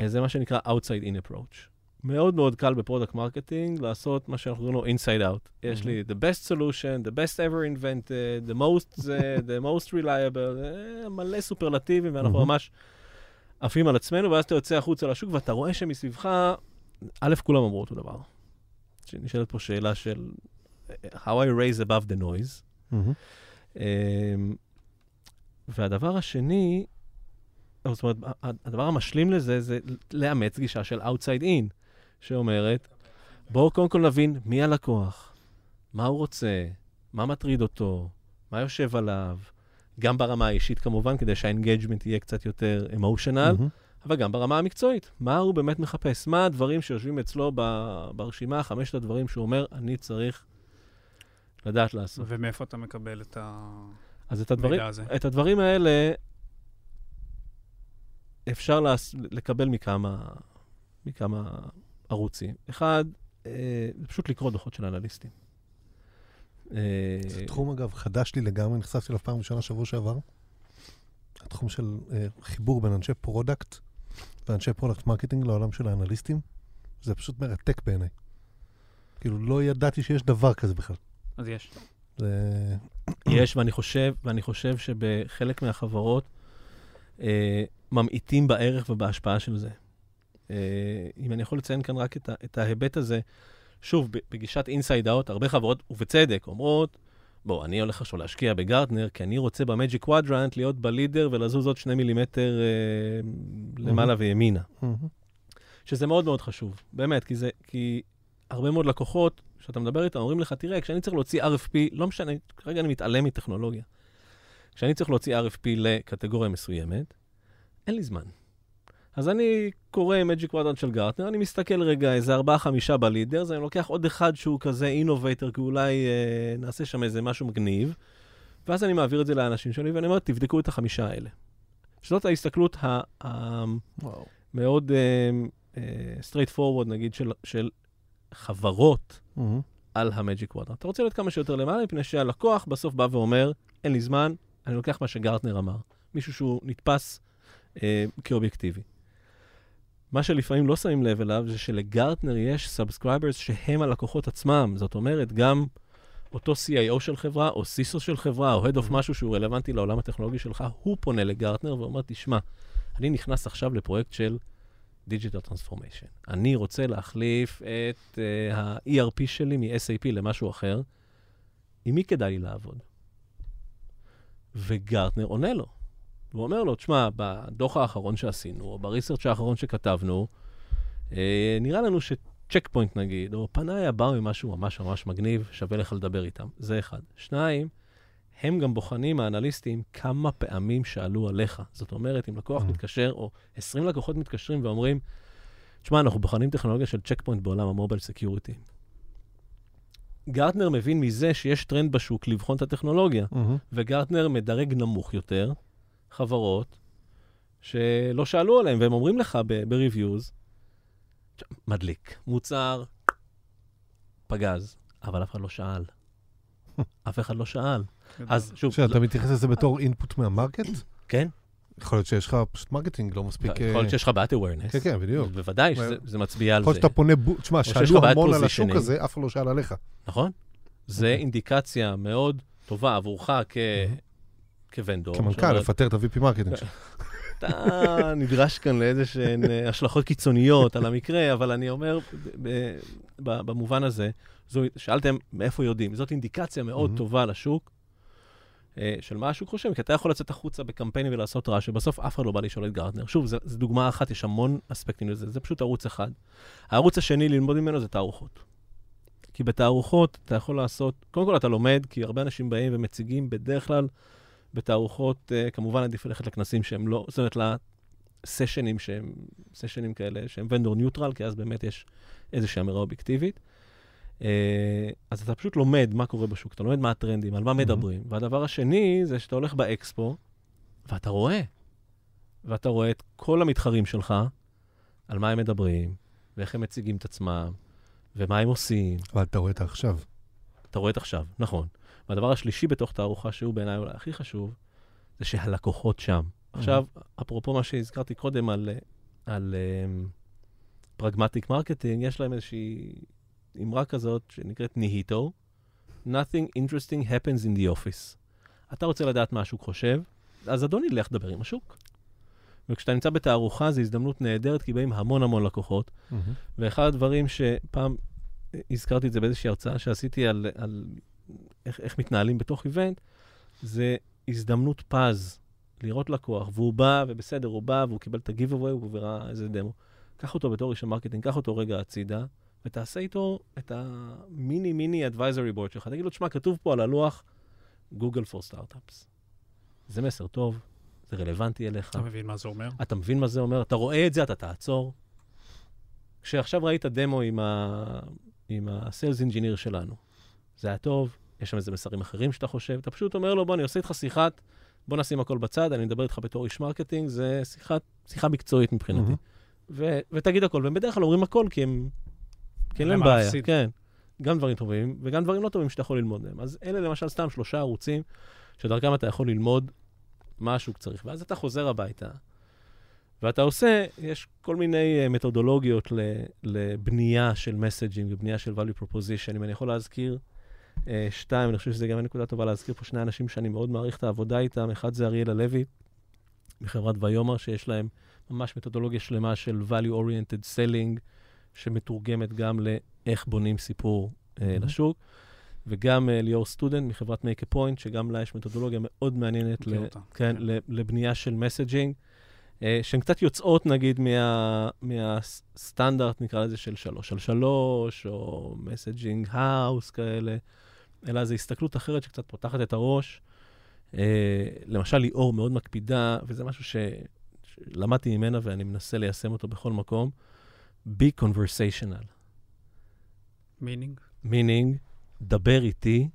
אה, זה מה שנקרא Outside In Approach. מאוד מאוד קל ב product marketing לעשות מה שאנחנו קוראים לו inside out. יש לי the best solution, the best ever invented, the most, the most reliable, מלא סופרלטיבים, ואנחנו ממש עפים על עצמנו, ואז אתה יוצא החוצה לשוק ואתה רואה שמסביבך, א', כולם אמרו אותו דבר. נשאלת פה שאלה של how I raise above the noise. Mm-hmm. והדבר השני, זאת אומרת, הדבר המשלים לזה זה לאמץ גישה של outside in. שאומרת, בואו קודם כל נבין מי הלקוח, מה הוא רוצה, מה מטריד אותו, מה יושב עליו, גם ברמה האישית כמובן, כדי שה engagement יהיה קצת יותר emotional, mm-hmm. אבל גם ברמה המקצועית. מה הוא באמת מחפש? מה הדברים שיושבים אצלו ברשימה, חמשת הדברים שהוא אומר, אני צריך לדעת לעשות. ומאיפה אתה מקבל את המידע אז את הדברים, הזה? את הדברים האלה אפשר. לקבל מכמה, מכמה ערוצים. אחד, אה, זה פשוט לקרוא דוחות של אנליסטים. אה, זה תחום, אגב, חדש לי לגמרי, נחשפתי אליו פעם ראשונה שבוע שעבר. התחום של אה, חיבור בין אנשי product ואנשי product marketing לעולם של האנליסטים, זה פשוט מרתק בעיניי. כאילו, לא ידעתי שיש דבר כזה בכלל. אז יש. זה... יש, ואני חושב, ואני חושב שבחלק מהחברות אה, ממעיטים בערך ובהשפעה של זה. אה, אם אני יכול לציין כאן רק את, ה, את ההיבט הזה, שוב, בגישת inside out, הרבה חברות, ובצדק, אומרות, בוא, אני הולך עכשיו להשקיע בגרטנר, כי אני רוצה ב Magic Quadrant להיות ב leader ולזוז עוד שני מילימטר אה, למעלה וימינה. שזה מאוד מאוד חשוב, באמת, כי זה, כי הרבה מאוד לקוחות, כשאתה מדבר איתם, אומרים לך, תראה, כשאני צריך להוציא RFP, לא משנה, כרגע אני מתעלם מטכנולוגיה. כשאני צריך להוציא RFP לקטגוריה מסוימת, אין לי זמן. אז אני קורא Magic Quadrant של גרטנר, אני מסתכל רגע איזה ארבעה, חמישה ב leaders, אני לוקח עוד אחד שהוא כזה innovator, כי אולי אה, נעשה שם איזה משהו מגניב, ואז אני מעביר את זה לאנשים שלי, ואני אומר, תבדקו את החמישה האלה. זאת ההסתכלות המאוד straightforward, נגיד, של, של חברות mm-hmm. על ה Magic Quadrant. אתה רוצה להיות כמה שיותר למעלה, מפני שהלקוח בסוף בא ואומר, אין לי זמן, אני לוקח מה שגרטנר אמר. מישהו שהוא נתפס אה, כאובייקטיבי. מה שלפעמים לא שמים לב אליו, זה שלגרטנר יש subscribers שהם הלקוחות עצמם. זאת אומרת, גם אותו CIO של חברה, או CISO של חברה, או Head of משהו שהוא רלוונטי לעולם הטכנולוגי שלך, הוא פונה לגרטנר ואומר, תשמע, אני נכנס עכשיו לפרויקט של Digital Transformation. אני רוצה להחליף את uh, ה-ERP שלי מ-SAP למשהו אחר. עם מי כדאי לי לעבוד? וגרטנר עונה לו. הוא אומר לו, תשמע, בדוח האחרון שעשינו, או בריסרצ' האחרון שכתבנו, אה, נראה לנו שצ'ק פוינט נגיד, או פנאיה באו עם משהו ממש ממש מגניב, שווה לך לדבר איתם. זה אחד. שניים, הם גם בוחנים, האנליסטים, כמה פעמים שאלו עליך. זאת אומרת, אם לקוח mm. מתקשר, או 20 לקוחות מתקשרים ואומרים, תשמע, אנחנו בוחנים טכנולוגיה של צ'ק פוינט בעולם ה mobile security. גרטנר מבין מזה שיש טרנד בשוק לבחון את הטכנולוגיה, mm-hmm. וגרטנר מדרג נמוך יותר, חברות שלא שאלו עליהם, והם אומרים לך ב-reviews, מדליק, מוצר, פגז, אבל אף אחד לא שאל. *laughs* אף אחד לא שאל. אז שוב... שאתה מתייחס לזה בתור input מה market? כן. יכול להיות שיש לך פשוט marketing לא מספיק... יכול להיות אה, שיש לך בעיית awareness. כן, כן, בדיוק. בוודאי שזה מצביע על זה. יכול להיות שאתה פונה... תשמע, שאלו המון על השוק הזה, אף אחד לא שאל עליך. נכון. זה אוקיי. אינדיקציה מאוד טובה עבורך כ vendor. כמנכ"ל, לפטר את ה- VP marketing שלך. אתה נדרש כאן לאיזה שהן אה, השלכות קיצוניות על המקרה, אבל אני אומר, במובן הזה, שאלתם מאיפה יודעים, זאת אינדיקציה מאוד טובה לשוק, אה, של מה השוק חושב, כי אתה יכול לצאת החוצה בקמפיינים ולעשות רעש, שבסוף אף אחד לא בא לשאול את גרטנר. שוב, זו דוגמה אחת, יש המון אספקטים לזה, זה פשוט ערוץ אחד. הערוץ השני ללמוד ממנו זה תערוכות. כי בתערוכות אתה יכול לעשות, קודם כל אתה לומד, כי הרבה אנשים באים ומציגים בדרך כלל בתערוכות, uh, כמובן עדיף ללכת לכנסים שהם לא, זאת אומרת, לסשנים שהם, סשנים כאלה שהם ונדור ניוטרל, כי אז באמת יש איזושהי אמירה אובייקטיבית. Uh, אז אתה פשוט לומד מה קורה בשוק, אתה לומד מה הטרנדים, על מה מדברים. והדבר השני זה שאתה הולך באקספו, ואתה רואה, ואתה רואה את כל המתחרים שלך, על מה הם מדברים, ואיך הם מציגים את עצמם, ומה הם עושים. אבל אתה רואה את העכשיו. אתה רואה את עכשיו, נכון. והדבר השלישי בתוך תערוכה, שהוא בעיניי אולי הכי חשוב, זה שהלקוחות שם. עכשיו, אפרופו מה שהזכרתי קודם על, על Pragmatic um, Marketing, יש להם איזושהי אמרה כזאת שנקראת NIHITO, Nothing interesting happens in the office. אתה רוצה לדעת מה השוק חושב, אז אדוני, לך דבר עם השוק. וכשאתה נמצא בתערוכה, זו הזדמנות נהדרת, כי באים המון המון לקוחות. Mm-hmm. ואחד הדברים שפעם הזכרתי את זה באיזושהי הרצאה שעשיתי על, על איך, איך מתנהלים בתוך event, זה הזדמנות פז לראות לקוח, והוא בא, ובסדר, הוא בא, והוא קיבל את ה-giveaway, הוא ראה איזה דמו. קח אותו בתור איש ה marketing, קח אותו רגע הצידה, ותעשה איתו את המיני mini advisory board שלך. תגיד לו, תשמע, כתוב פה על הלוח Google for Startups. זה מסר טוב, זה רלוונטי אליך. אתה מבין מה זה אומר? אתה מבין מה זה אומר, אתה רואה את זה, אתה תעצור. כשעכשיו ראית דמו עם, ה... עם ה-Sales Engineer שלנו, זה היה טוב, יש שם איזה מסרים אחרים שאתה חושב, אתה פשוט אומר לו, בוא, אני עושה איתך שיחת, בוא נשים הכל בצד, אני מדבר איתך בתור איש marketing, זה שיחת, שיחה מקצועית מבחינתי. Mm-hmm. ו- ותגיד הכל, והם בדרך כלל אומרים הכל כי הם... כי אין להם בעיה, להפסיד. כן. גם דברים טובים וגם דברים לא טובים שאתה יכול ללמוד מהם. אז אלה למשל סתם שלושה ערוצים שדרכם אתה יכול ללמוד משהו צריך, ואז אתה חוזר הביתה, ואתה עושה, יש כל מיני uh, מתודולוגיות לבנייה של מסג'ינג ובנייה של value proposition. אם אני יכול להזכיר שתיים, אני חושב שזה גם נקודה טובה להזכיר פה שני אנשים שאני מאוד מעריך את העבודה איתם. אחד זה אריאל הלוי, מחברת ויומר, שיש להם ממש מתודולוגיה שלמה של value-oriented selling, שמתורגמת גם לאיך בונים סיפור uh, mm-hmm. לשוק. וגם uh, ליאור סטודנט מחברת make a point, שגם לה יש מתודולוגיה מאוד מעניינת ל, כן, כן. לבנייה של מסג'ינג. אה, שהן קצת יוצאות, נגיד, מה, מהסטנדרט, נקרא לזה, של שלוש על שלוש, או messaging house כאלה, אלא זו הסתכלות אחרת שקצת פותחת את הראש. אה, למשל, ליאור מאוד מקפידה, וזה משהו ש, שלמדתי ממנה ואני מנסה ליישם אותו בכל מקום, be conversational. meaning? meaning, דבר איתי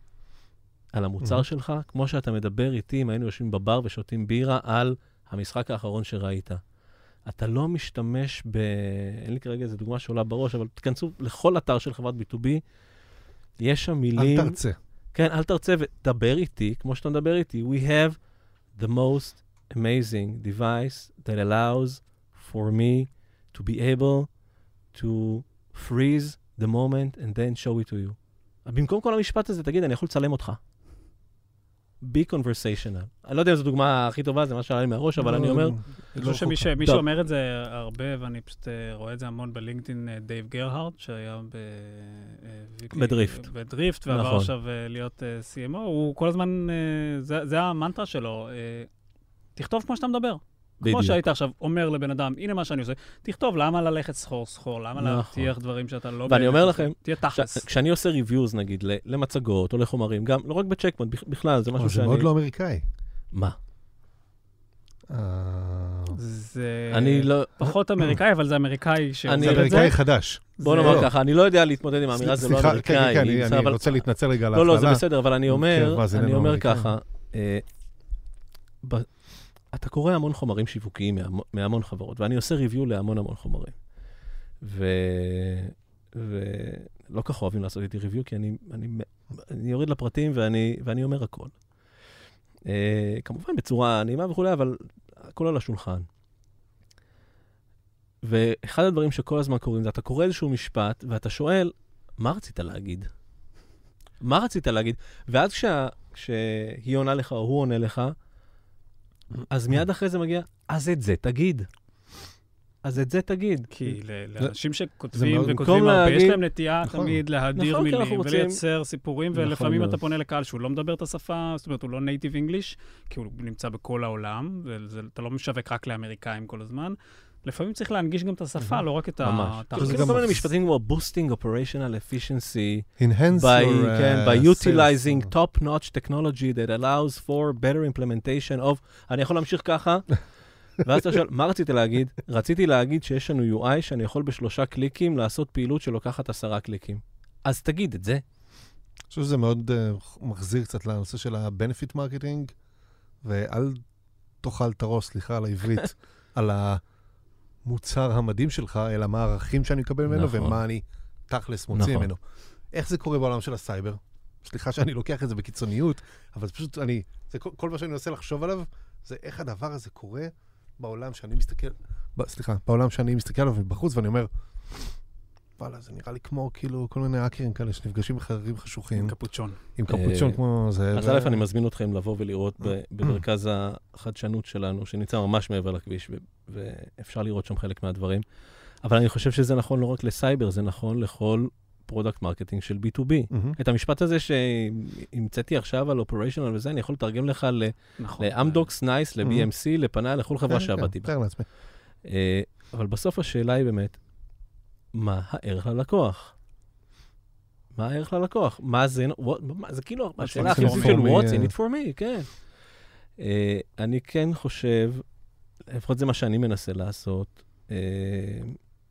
על המוצר mm-hmm. שלך, כמו שאתה מדבר איתי אם היינו יושבים בבר ושותים בירה על... המשחק האחרון שראית. אתה לא משתמש ב... אין לי כרגע איזו דוגמה שעולה בראש, אבל תכנסו לכל אתר של חברת B2B, יש שם מילים... אל תרצה. כן, אל תרצה ודבר איתי, כמו שאתה מדבר איתי. We have the most amazing device that allows for me to be able to freeze the moment and then show it to you. במקום כל המשפט הזה, תגיד, אני יכול לצלם אותך. Be conversational. אני לא יודע אם זו דוגמה הכי טובה, זה מה שעלה לי מהראש, אבל אני אומר... אני חושב שמי שאומר את זה הרבה, ואני פשוט אה, רואה את זה המון בלינקדאין, אה, דייב גרהארט, שהיה אה, בדריפט. בדריפט, ועבר נכון. עכשיו להיות CMO, הוא כל הזמן, זה המנטרה שלו, תכתוב כמו שאתה מדבר. בדיוק. כמו שהיית עכשיו אומר לבן אדם, הנה מה שאני עושה, תכתוב למה ללכת סחור סחור, למה נכון. להבטיח דברים שאתה לא... ואני אומר לכם, תהיה תכלס. ש... כשאני עושה ריוויוז נגיד למצגות או לחומרים, גם לא רק בצ'קמונט, בכלל, זה משהו שאני... זה מאוד לא אמריקאי. מה? אה, זה אני לא... פחות אמריקאי, אבל זה אמריקאי את זה. זה אמריקאי חדש. בוא נאמר ככה, אני לא יודע להתמודד עם האמירה, זה לא אמריקאי. סליחה, כן, כן, אני רוצה להתנצל רגע על ההפעלה. לא, לא, זה בסדר, אבל אני אומר, כן, אני אומר ככה, אה, אתה קורא המון חומרים שיווקיים מהמון חברות, ואני עושה ריוויו להמון המון חומרים. ו... ולא כך אוהבים לעשות איתי ריוויו, כי אני, אני, אני יורד לפרטים ואני, ואני אומר הכל. Uh, כמובן בצורה נעימה וכולי, אבל הכל על השולחן. ואחד הדברים שכל הזמן קורים זה, אתה קורא איזשהו משפט, ואתה שואל, מה רצית להגיד? מה רצית להגיד? ואז כשה, כשהיא עונה לך או הוא עונה לך, אז מיד אחרי זה מגיע, אז את זה תגיד. אז את זה תגיד. כי לאנשים שכותבים וכותבים הרבה, יש להם נטייה נכון. תמיד להדיר נכון, מילים ולייצר סיפורים, נכון ולפעמים אתה פונה לקהל שהוא לא מדבר את השפה, זאת אומרת, הוא לא נייטיב אנגליש, כי הוא נמצא בכל העולם, ואתה לא משווק רק לאמריקאים כל הזמן. לפעמים צריך להנגיש גם את השפה, לא רק את ה... ממש. יש כל מיני משפטים כמו boosting operational efficiency, enhance by, your, כן, by utilizing top-notch technology that allows for better implementation of... אני יכול להמשיך ככה, *laughs* ואז אתה שואל, מה רציתי להגיד? רציתי להגיד שיש לנו UI שאני יכול בשלושה קליקים לעשות פעילות שלוקחת עשרה קליקים. אז תגיד את זה. אני חושב שזה מאוד uh, מחזיר קצת לנושא של ה-benefit marketing, ואל תאכל את הראש, סליחה על העברית, *laughs* על ה... המוצר המדהים שלך, אלא מה הערכים שאני מקבל ממנו נכון. ומה אני תכלס מוציא נכון. ממנו. איך זה קורה בעולם של הסייבר? סליחה שאני לוקח את זה בקיצוניות, אבל זה פשוט, אני, זה כל, כל מה שאני מנסה לחשוב עליו, זה איך הדבר הזה קורה בעולם שאני מסתכל, ב, סליחה, בעולם שאני מסתכל עליו מבחוץ, ואני אומר, וואלה, זה נראה לי כמו כאילו כל מיני האקרים כאלה שנפגשים בחדרים חשוכים. עם קפוצ'ון. עם קפוצ'ון אה, כמו זה. אז א', אני מזמין אתכם לבוא ולראות במרכז החדשנות שלנו, שנמצא ממש מעבר לכביש, ואפשר לראות שם חלק מהדברים. אבל אני חושב שזה נכון לא רק לסייבר, זה נכון לכל product marketing של B2B. את המשפט הזה שהמצאתי עכשיו על operational וזה, אני יכול לתרגם לך לאמדוקס, נייס, ל-BMC, לפניה, לכל חברה כן, שעבדתי בה. אה, אבל בסוף השאלה היא באמת, מה הערך ללקוח? מה הערך ללקוח? מה זה, זה כאילו, השאלה הכי בסיסית של what's in it for me, כן. אה, אני כן חושב, לפחות זה מה שאני מנסה לעשות, אה,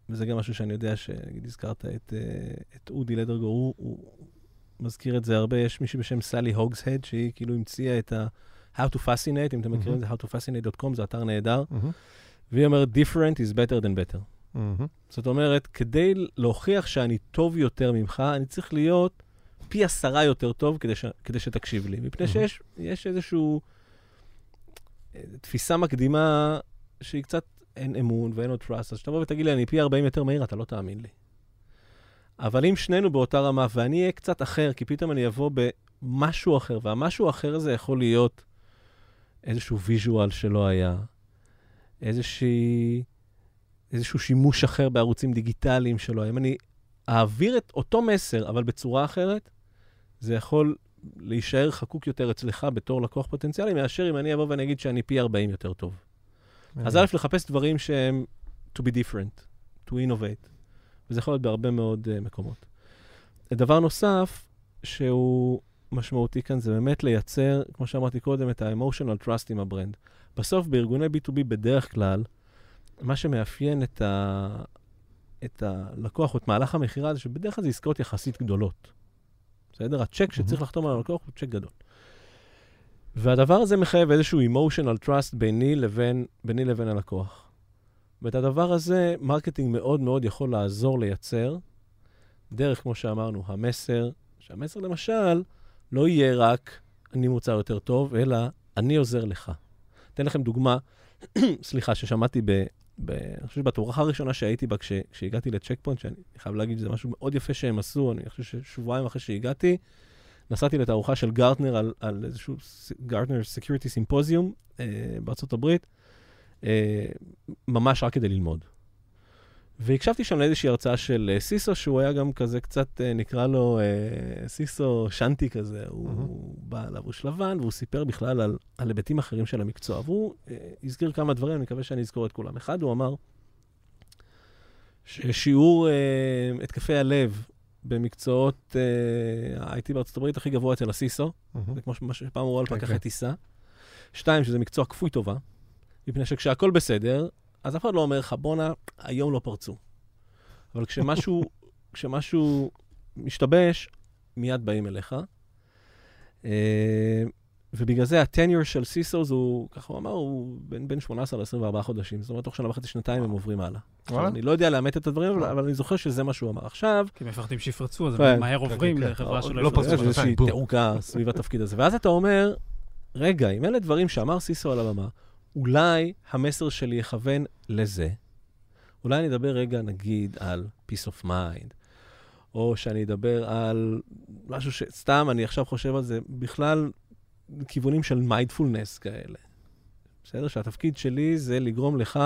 וזה גם משהו שאני יודע, שנגיד הזכרת את, את אודי לדרגו, הוא, הוא מזכיר את זה הרבה, יש מישהי בשם סלי הוגס-הד, שהיא כאילו המציאה את ה... How to Fascinate, אם אתם מכירים את זה, howtofascinate.com, זה אתר נהדר. והיא אומרת, different is better than better. זאת אומרת, כדי להוכיח שאני טוב יותר ממך, אני צריך להיות פי עשרה יותר טוב כדי, ש... כדי שתקשיב לי. מפני שיש איזושהי אה, תפיסה מקדימה שהיא קצת אין אמון ואין עוד trust, אז כשתבוא ותגיד לי, אני פי 40 יותר מהיר, אתה לא תאמין לי. אבל אם שנינו באותה רמה, ואני אהיה קצת אחר, כי פתאום אני אבוא במשהו אחר, והמשהו האחר הזה יכול להיות איזשהו ויז'ואל שלא היה, איזושהי, איזשהו שימוש אחר בערוצים דיגיטליים היה. אם אני אעביר את אותו מסר, אבל בצורה אחרת, זה יכול להישאר חקוק יותר אצלך בתור לקוח פוטנציאלי, מאשר אם אני אבוא ואני אגיד שאני פי 40 יותר טוב. אז א', לחפש דברים שהם to be different, to innovate, וזה יכול להיות בהרבה מאוד uh, מקומות. דבר נוסף, שהוא משמעותי כאן, זה באמת לייצר, כמו שאמרתי קודם, את ה-emotional trust עם ה brand. בסוף, בארגוני B2B בדרך כלל, מה שמאפיין את, ה... את הלקוח או את מהלך המכירה זה שבדרך כלל זה עסקאות יחסית גדולות. בסדר? הצ'ק שצריך לחתום על הלקוח הוא צ'ק גדול. והדבר הזה מחייב איזשהו emotional trust ביני לבין, ביני לבין הלקוח. ואת הדבר הזה, marketing מאוד מאוד יכול לעזור לייצר, דרך, כמו שאמרנו, המסר, שהמסר למשל לא יהיה רק אני מוצר יותר טוב, אלא אני עוזר לך. אתן לכם דוגמה, *clears throat* סליחה, ששמעתי אני חושב שבתערוכה הראשונה שהייתי בה כש, כשהגעתי לצ'ק פוינט, שאני חייב להגיד שזה משהו מאוד יפה שהם עשו, אני חושב ששבועיים אחרי שהגעתי, נסעתי לתערוכה של גרטנר על, על איזשהו גרטנר Security Symposium אה, בארצות הברית, אה, ממש רק כדי ללמוד. והקשבתי שם לאיזושהי הרצאה של uh, CISO, שהוא היה גם כזה קצת, uh, נקרא לו uh, CISO שנטי כזה. הוא, mm-hmm. הוא בא לבוש לבן, והוא סיפר בכלל על, על היבטים אחרים של המקצוע. והוא הזכיר כמה דברים, אני מקווה שאני אזכור את כולם. אחד, הוא אמר ששיעור uh, התקפי הלב במקצועות uh, ה-IT בארצות הברית הכי גבוה אצל הסיסו, mm-hmm. זה כמו שפעם אמרו על כן, פקחי כן. טיסה. שתיים, שזה מקצוע כפוי טובה, מפני שכשהכול בסדר, אז אף אחד לא אומר לך, בואנה, היום לא פרצו. אבל כשמשהו, *laughs* כשמשהו משתבש, מיד באים אליך. אה, ובגלל זה הטניור של סיסוס הוא, ככה הוא אמר, הוא בין, בין 18 ל-24 חודשים. זאת אומרת, תוך שנה וחצי, שנתיים הם עוברים הלאה. עכשיו, אני לא יודע לאמת את הדברים, אבל, אבל אני זוכר שזה מה שהוא אמר. עכשיו... כי מפחדים שיפרצו, אז הם מהר עוברים לחברה שלא יפרצו. יש איזושהי תעוקה סביב התפקיד הזה. ואז אתה אומר, רגע, אם אלה דברים שאמר סיסו על הבמה, אולי המסר שלי יכוון לזה. אולי אני אדבר רגע, נגיד, על peace of mind, או שאני אדבר על משהו שסתם, אני עכשיו חושב על זה, בכלל כיוונים של מיינדפולנס כאלה. בסדר? שהתפקיד שלי זה לגרום לך,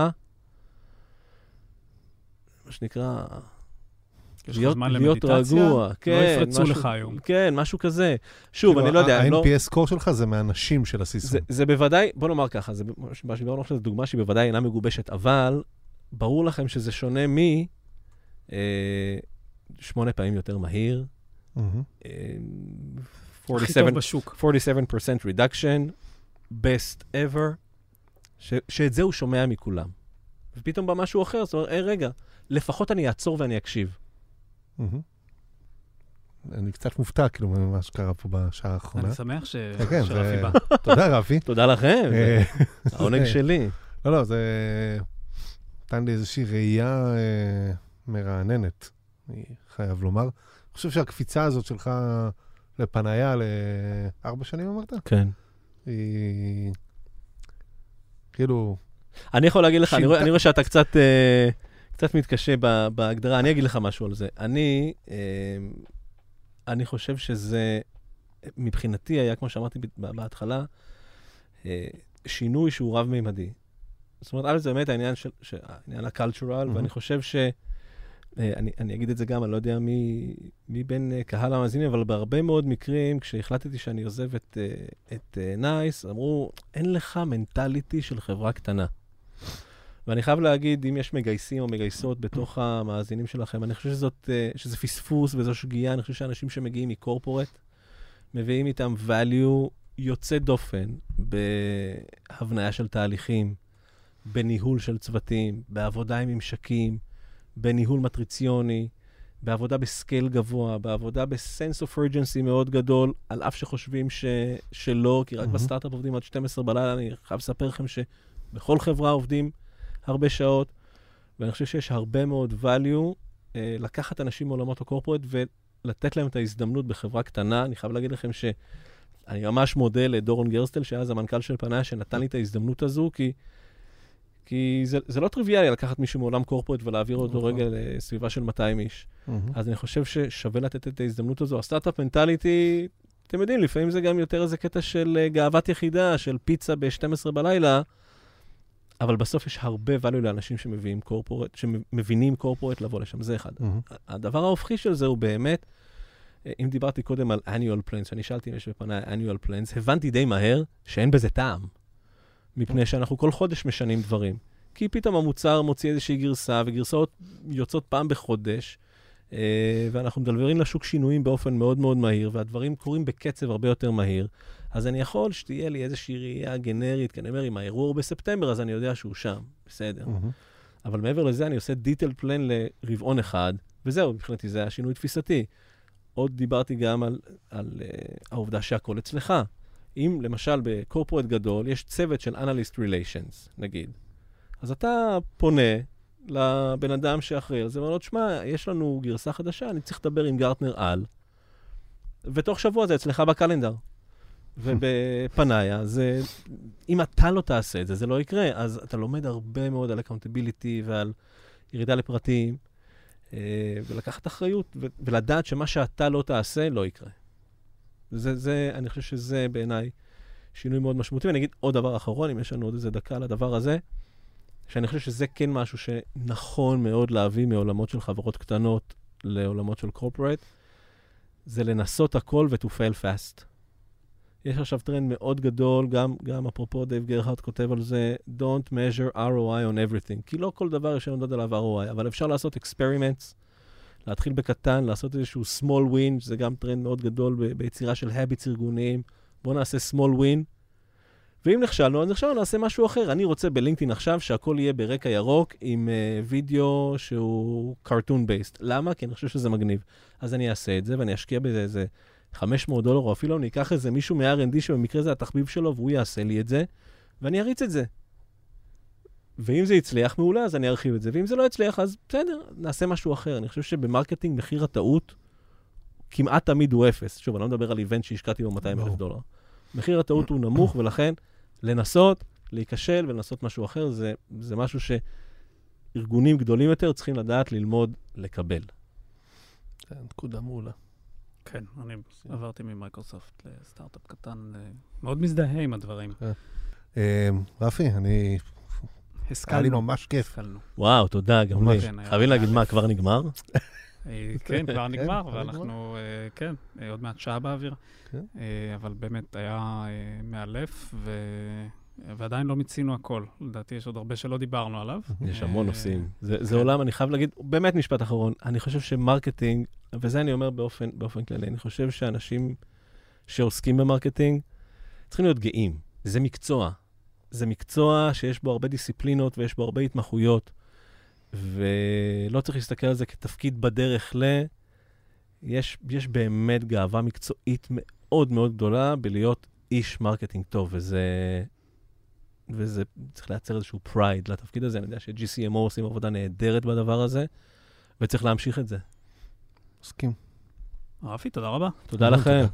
מה שנקרא, להיות, להיות רגוע, כן. לא יפרצו משהו, לך היום. כן, משהו כזה. שוב, אני לא יודע, לא- ה-NPS score שלך זה מהאנשים של הסיסטם. זה, זה בוודאי, בוא נאמר ככה, זה, מה שדיברנו עכשיו זו דוגמה שהיא בוודאי אינה מגובשת, אבל ברור לכם שזה שונה מ... אה, שמונה פעמים יותר מהיר. Mm-hmm. אה, 47, הכי טוב בשוק. 47% reduction, best ever, ש, שאת זה הוא שומע מכולם. ופתאום בא משהו אחר, זאת אומרת, hey, רגע, לפחות אני אעצור ואני אקשיב. אני קצת מופתע, כאילו, ממה שקרה פה בשעה האחרונה. אני שמח כן, שרפי בא. *laughs* תודה, רפי. תודה לכם, אה, העונג שלי. לא, לא, זה נתן לי איזושהי ראייה אה, מרעננת, אני חייב לומר. אני חושב שהקפיצה הזאת שלך לפניה לארבע שנים, אמרת? כן. היא... כאילו... אני יכול להגיד לך, אני רואה שאתה קצת... קצת מתקשה בהגדרה. אני אגיד לך משהו על זה. אני, אה, אני חושב שזה, מבחינתי היה, כמו שאמרתי בהתחלה, אה, שינוי שהוא רב-מימדי. זאת אומרת, א', זה באמת העניין של, העניין ה cultural, mm-hmm. ואני חושב ש... אה, אני, אני אגיד את זה גם, אני לא יודע מי, מי בין קהל המאזינים, אבל בהרבה מאוד מקרים, כשהחלטתי שאני עוזב את, את נייס, אמרו, אין לך mentality של חברה קטנה. ואני חייב להגיד, אם יש מגייסים או מגייסות בתוך המאזינים שלכם, אני חושב שזאת, אה, שזה פספוס וזו שגיאה, אני חושב שאנשים שמגיעים מ corporate, מביאים איתם value יוצא דופן בהבניה של תהליכים, בניהול של צוותים, בעבודה עם ממשקים, בניהול מטריציוני, בעבודה ב scale גבוה, בעבודה ב sense of urgency מאוד גדול, על אף שחושבים ש... שלא, כי רק mm-hmm. בסטארט-אפ עובדים עד 12 בלילה, אני חייב לספר לכם שבכל חברה עובדים הרבה שעות, ואני חושב שיש הרבה מאוד value אה, לקחת אנשים מעולמות הקורפורט ולתת להם את ההזדמנות בחברה קטנה. אני חייב להגיד לכם שאני ממש מודה לדורון גרסטל, שהיה אז המנכ"ל של פנאיה, שנתן לי את ההזדמנות הזו, כי... כי זה, זה לא טריוויאלי לקחת מישהו מעולם קורפורט ולהעביר אותו נכון. רגע לסביבה של 200 איש. אז אני חושב ששווה לתת את ההזדמנות הזו. הסטארט-אפ מנטליטי, אתם יודעים, לפעמים זה גם יותר איזה קטע של אה, גאוות יחידה, של פיצה ב-12 בלילה, אבל בסוף יש הרבה value לאנשים שמביאים קורפורט, שמבינים קורפורט לבוא לשם, זה אחד. Mm-hmm. הדבר ההופכי של זה הוא באמת, אם דיברתי קודם על annual plans, שאני שאלתי אם יש בפניי annual plans, הבנתי די מהר שאין בזה טעם. מפני שאנחנו כל חודש משנים דברים. כי פתאום המוצר מוציא איזושהי גרסה, וגרסאות יוצאות פעם בחודש, ואנחנו מדלברים לשוק שינויים באופן מאוד מאוד מהיר, והדברים קורים בקצב הרבה יותר מהיר. אז אני יכול שתהיה לי איזושהי ראייה גנרית, כי אני אומר, אם האירוע הוא בספטמבר, אז אני יודע שהוא שם, בסדר. Mm-hmm. אבל מעבר לזה, אני עושה דיטל פלן לרבעון אחד, וזהו, מבחינתי זה היה שינוי תפיסתי. עוד דיברתי גם על, על uh, העובדה שהכל אצלך. אם למשל בקורפורט גדול יש צוות של Analyst Relations, נגיד, אז אתה פונה לבן אדם שאחראי על זה, ואומר לו, תשמע, יש לנו גרסה חדשה, אני צריך לדבר עם גרטנר על, ותוך שבוע זה אצלך ב calendar. וב Panaya, זה, אם אתה לא תעשה את זה, זה לא יקרה. אז אתה לומד הרבה מאוד על accountability ועל ירידה לפרטים, אה, ולקחת אחריות, ולדעת שמה שאתה לא תעשה, לא יקרה. זה, זה, אני חושב שזה בעיניי שינוי מאוד משמעותי. ואני אגיד עוד דבר אחרון, אם יש לנו עוד איזה דקה לדבר הזה, שאני חושב שזה כן משהו שנכון מאוד להביא מעולמות של חברות קטנות לעולמות של corporate, זה לנסות הכל ו-to fail fast. יש עכשיו טרנד מאוד גדול, גם, גם אפרופו דייב גרהארט כותב על זה, Don't measure ROI on everything. כי לא כל דבר יש למדוד עליו ROI, אבל אפשר לעשות experiments, להתחיל בקטן, לעשות איזשהו small win, שזה גם טרנד מאוד גדול ביצירה של habits ארגוניים. בואו נעשה small win, ואם נכשלנו, אז נכשלנו, נעשה משהו אחר. אני רוצה בלינקדאין עכשיו שהכל יהיה ברקע ירוק עם uh, וידאו שהוא cartoon based. למה? כי אני חושב שזה מגניב. אז אני אעשה את זה ואני אשקיע בזה איזה 500 דולר, או אפילו אני אקח איזה מישהו מ-R&D שבמקרה זה התחביב שלו, והוא יעשה לי את זה, ואני אריץ את זה. ואם זה יצליח, מעולה, אז אני ארחיב את זה, ואם זה לא יצליח, אז בסדר, נעשה משהו אחר. אני חושב שב marketing מחיר הטעות כמעט תמיד הוא אפס. שוב, אני לא מדבר על event שהשקעתי בו 200 אלף דולר. מחיר הטעות הוא נמוך, ולכן לנסות, להיכשל ולנסות משהו אחר, זה, זה משהו שארגונים גדולים יותר צריכים לדעת ללמוד לקבל. כן, נקודה מעולה. כן, אני עברתי ממייקרוסופט לסטארט-אפ קטן, אה, מאוד מזדהה עם הדברים. כן. אה, רפי, אני... השכלנו. היה לי ממש כיף. וואו, תודה, גם לי. כן, חייבים להגיד מה, כבר נגמר? *laughs* אה, *laughs* כן, כבר נגמר, ואנחנו, כן, עוד מעט שעה באוויר. כן. אבל באמת היה מאלף, ועדיין לא מיצינו הכל. לדעתי יש עוד הרבה שלא דיברנו עליו. יש המון נושאים. זה כן. עולם, אני חייב להגיד, באמת משפט אחרון, אני חושב ש marketing וזה אני אומר באופן, באופן כללי, אני חושב שאנשים שעוסקים ב marketing צריכים להיות גאים. זה מקצוע. זה מקצוע שיש בו הרבה דיסציפלינות ויש בו הרבה התמחויות, ולא צריך להסתכל על זה כתפקיד בדרך ל... יש, יש באמת גאווה מקצועית מאוד מאוד גדולה בלהיות איש marketing טוב, וזה... וזה צריך לייצר איזשהו pride לתפקיד הזה. אני יודע ש-GCMO עושים עבודה נהדרת בדבר הזה, וצריך להמשיך את זה. מסכים. רפי, תודה רבה. תודה לכם.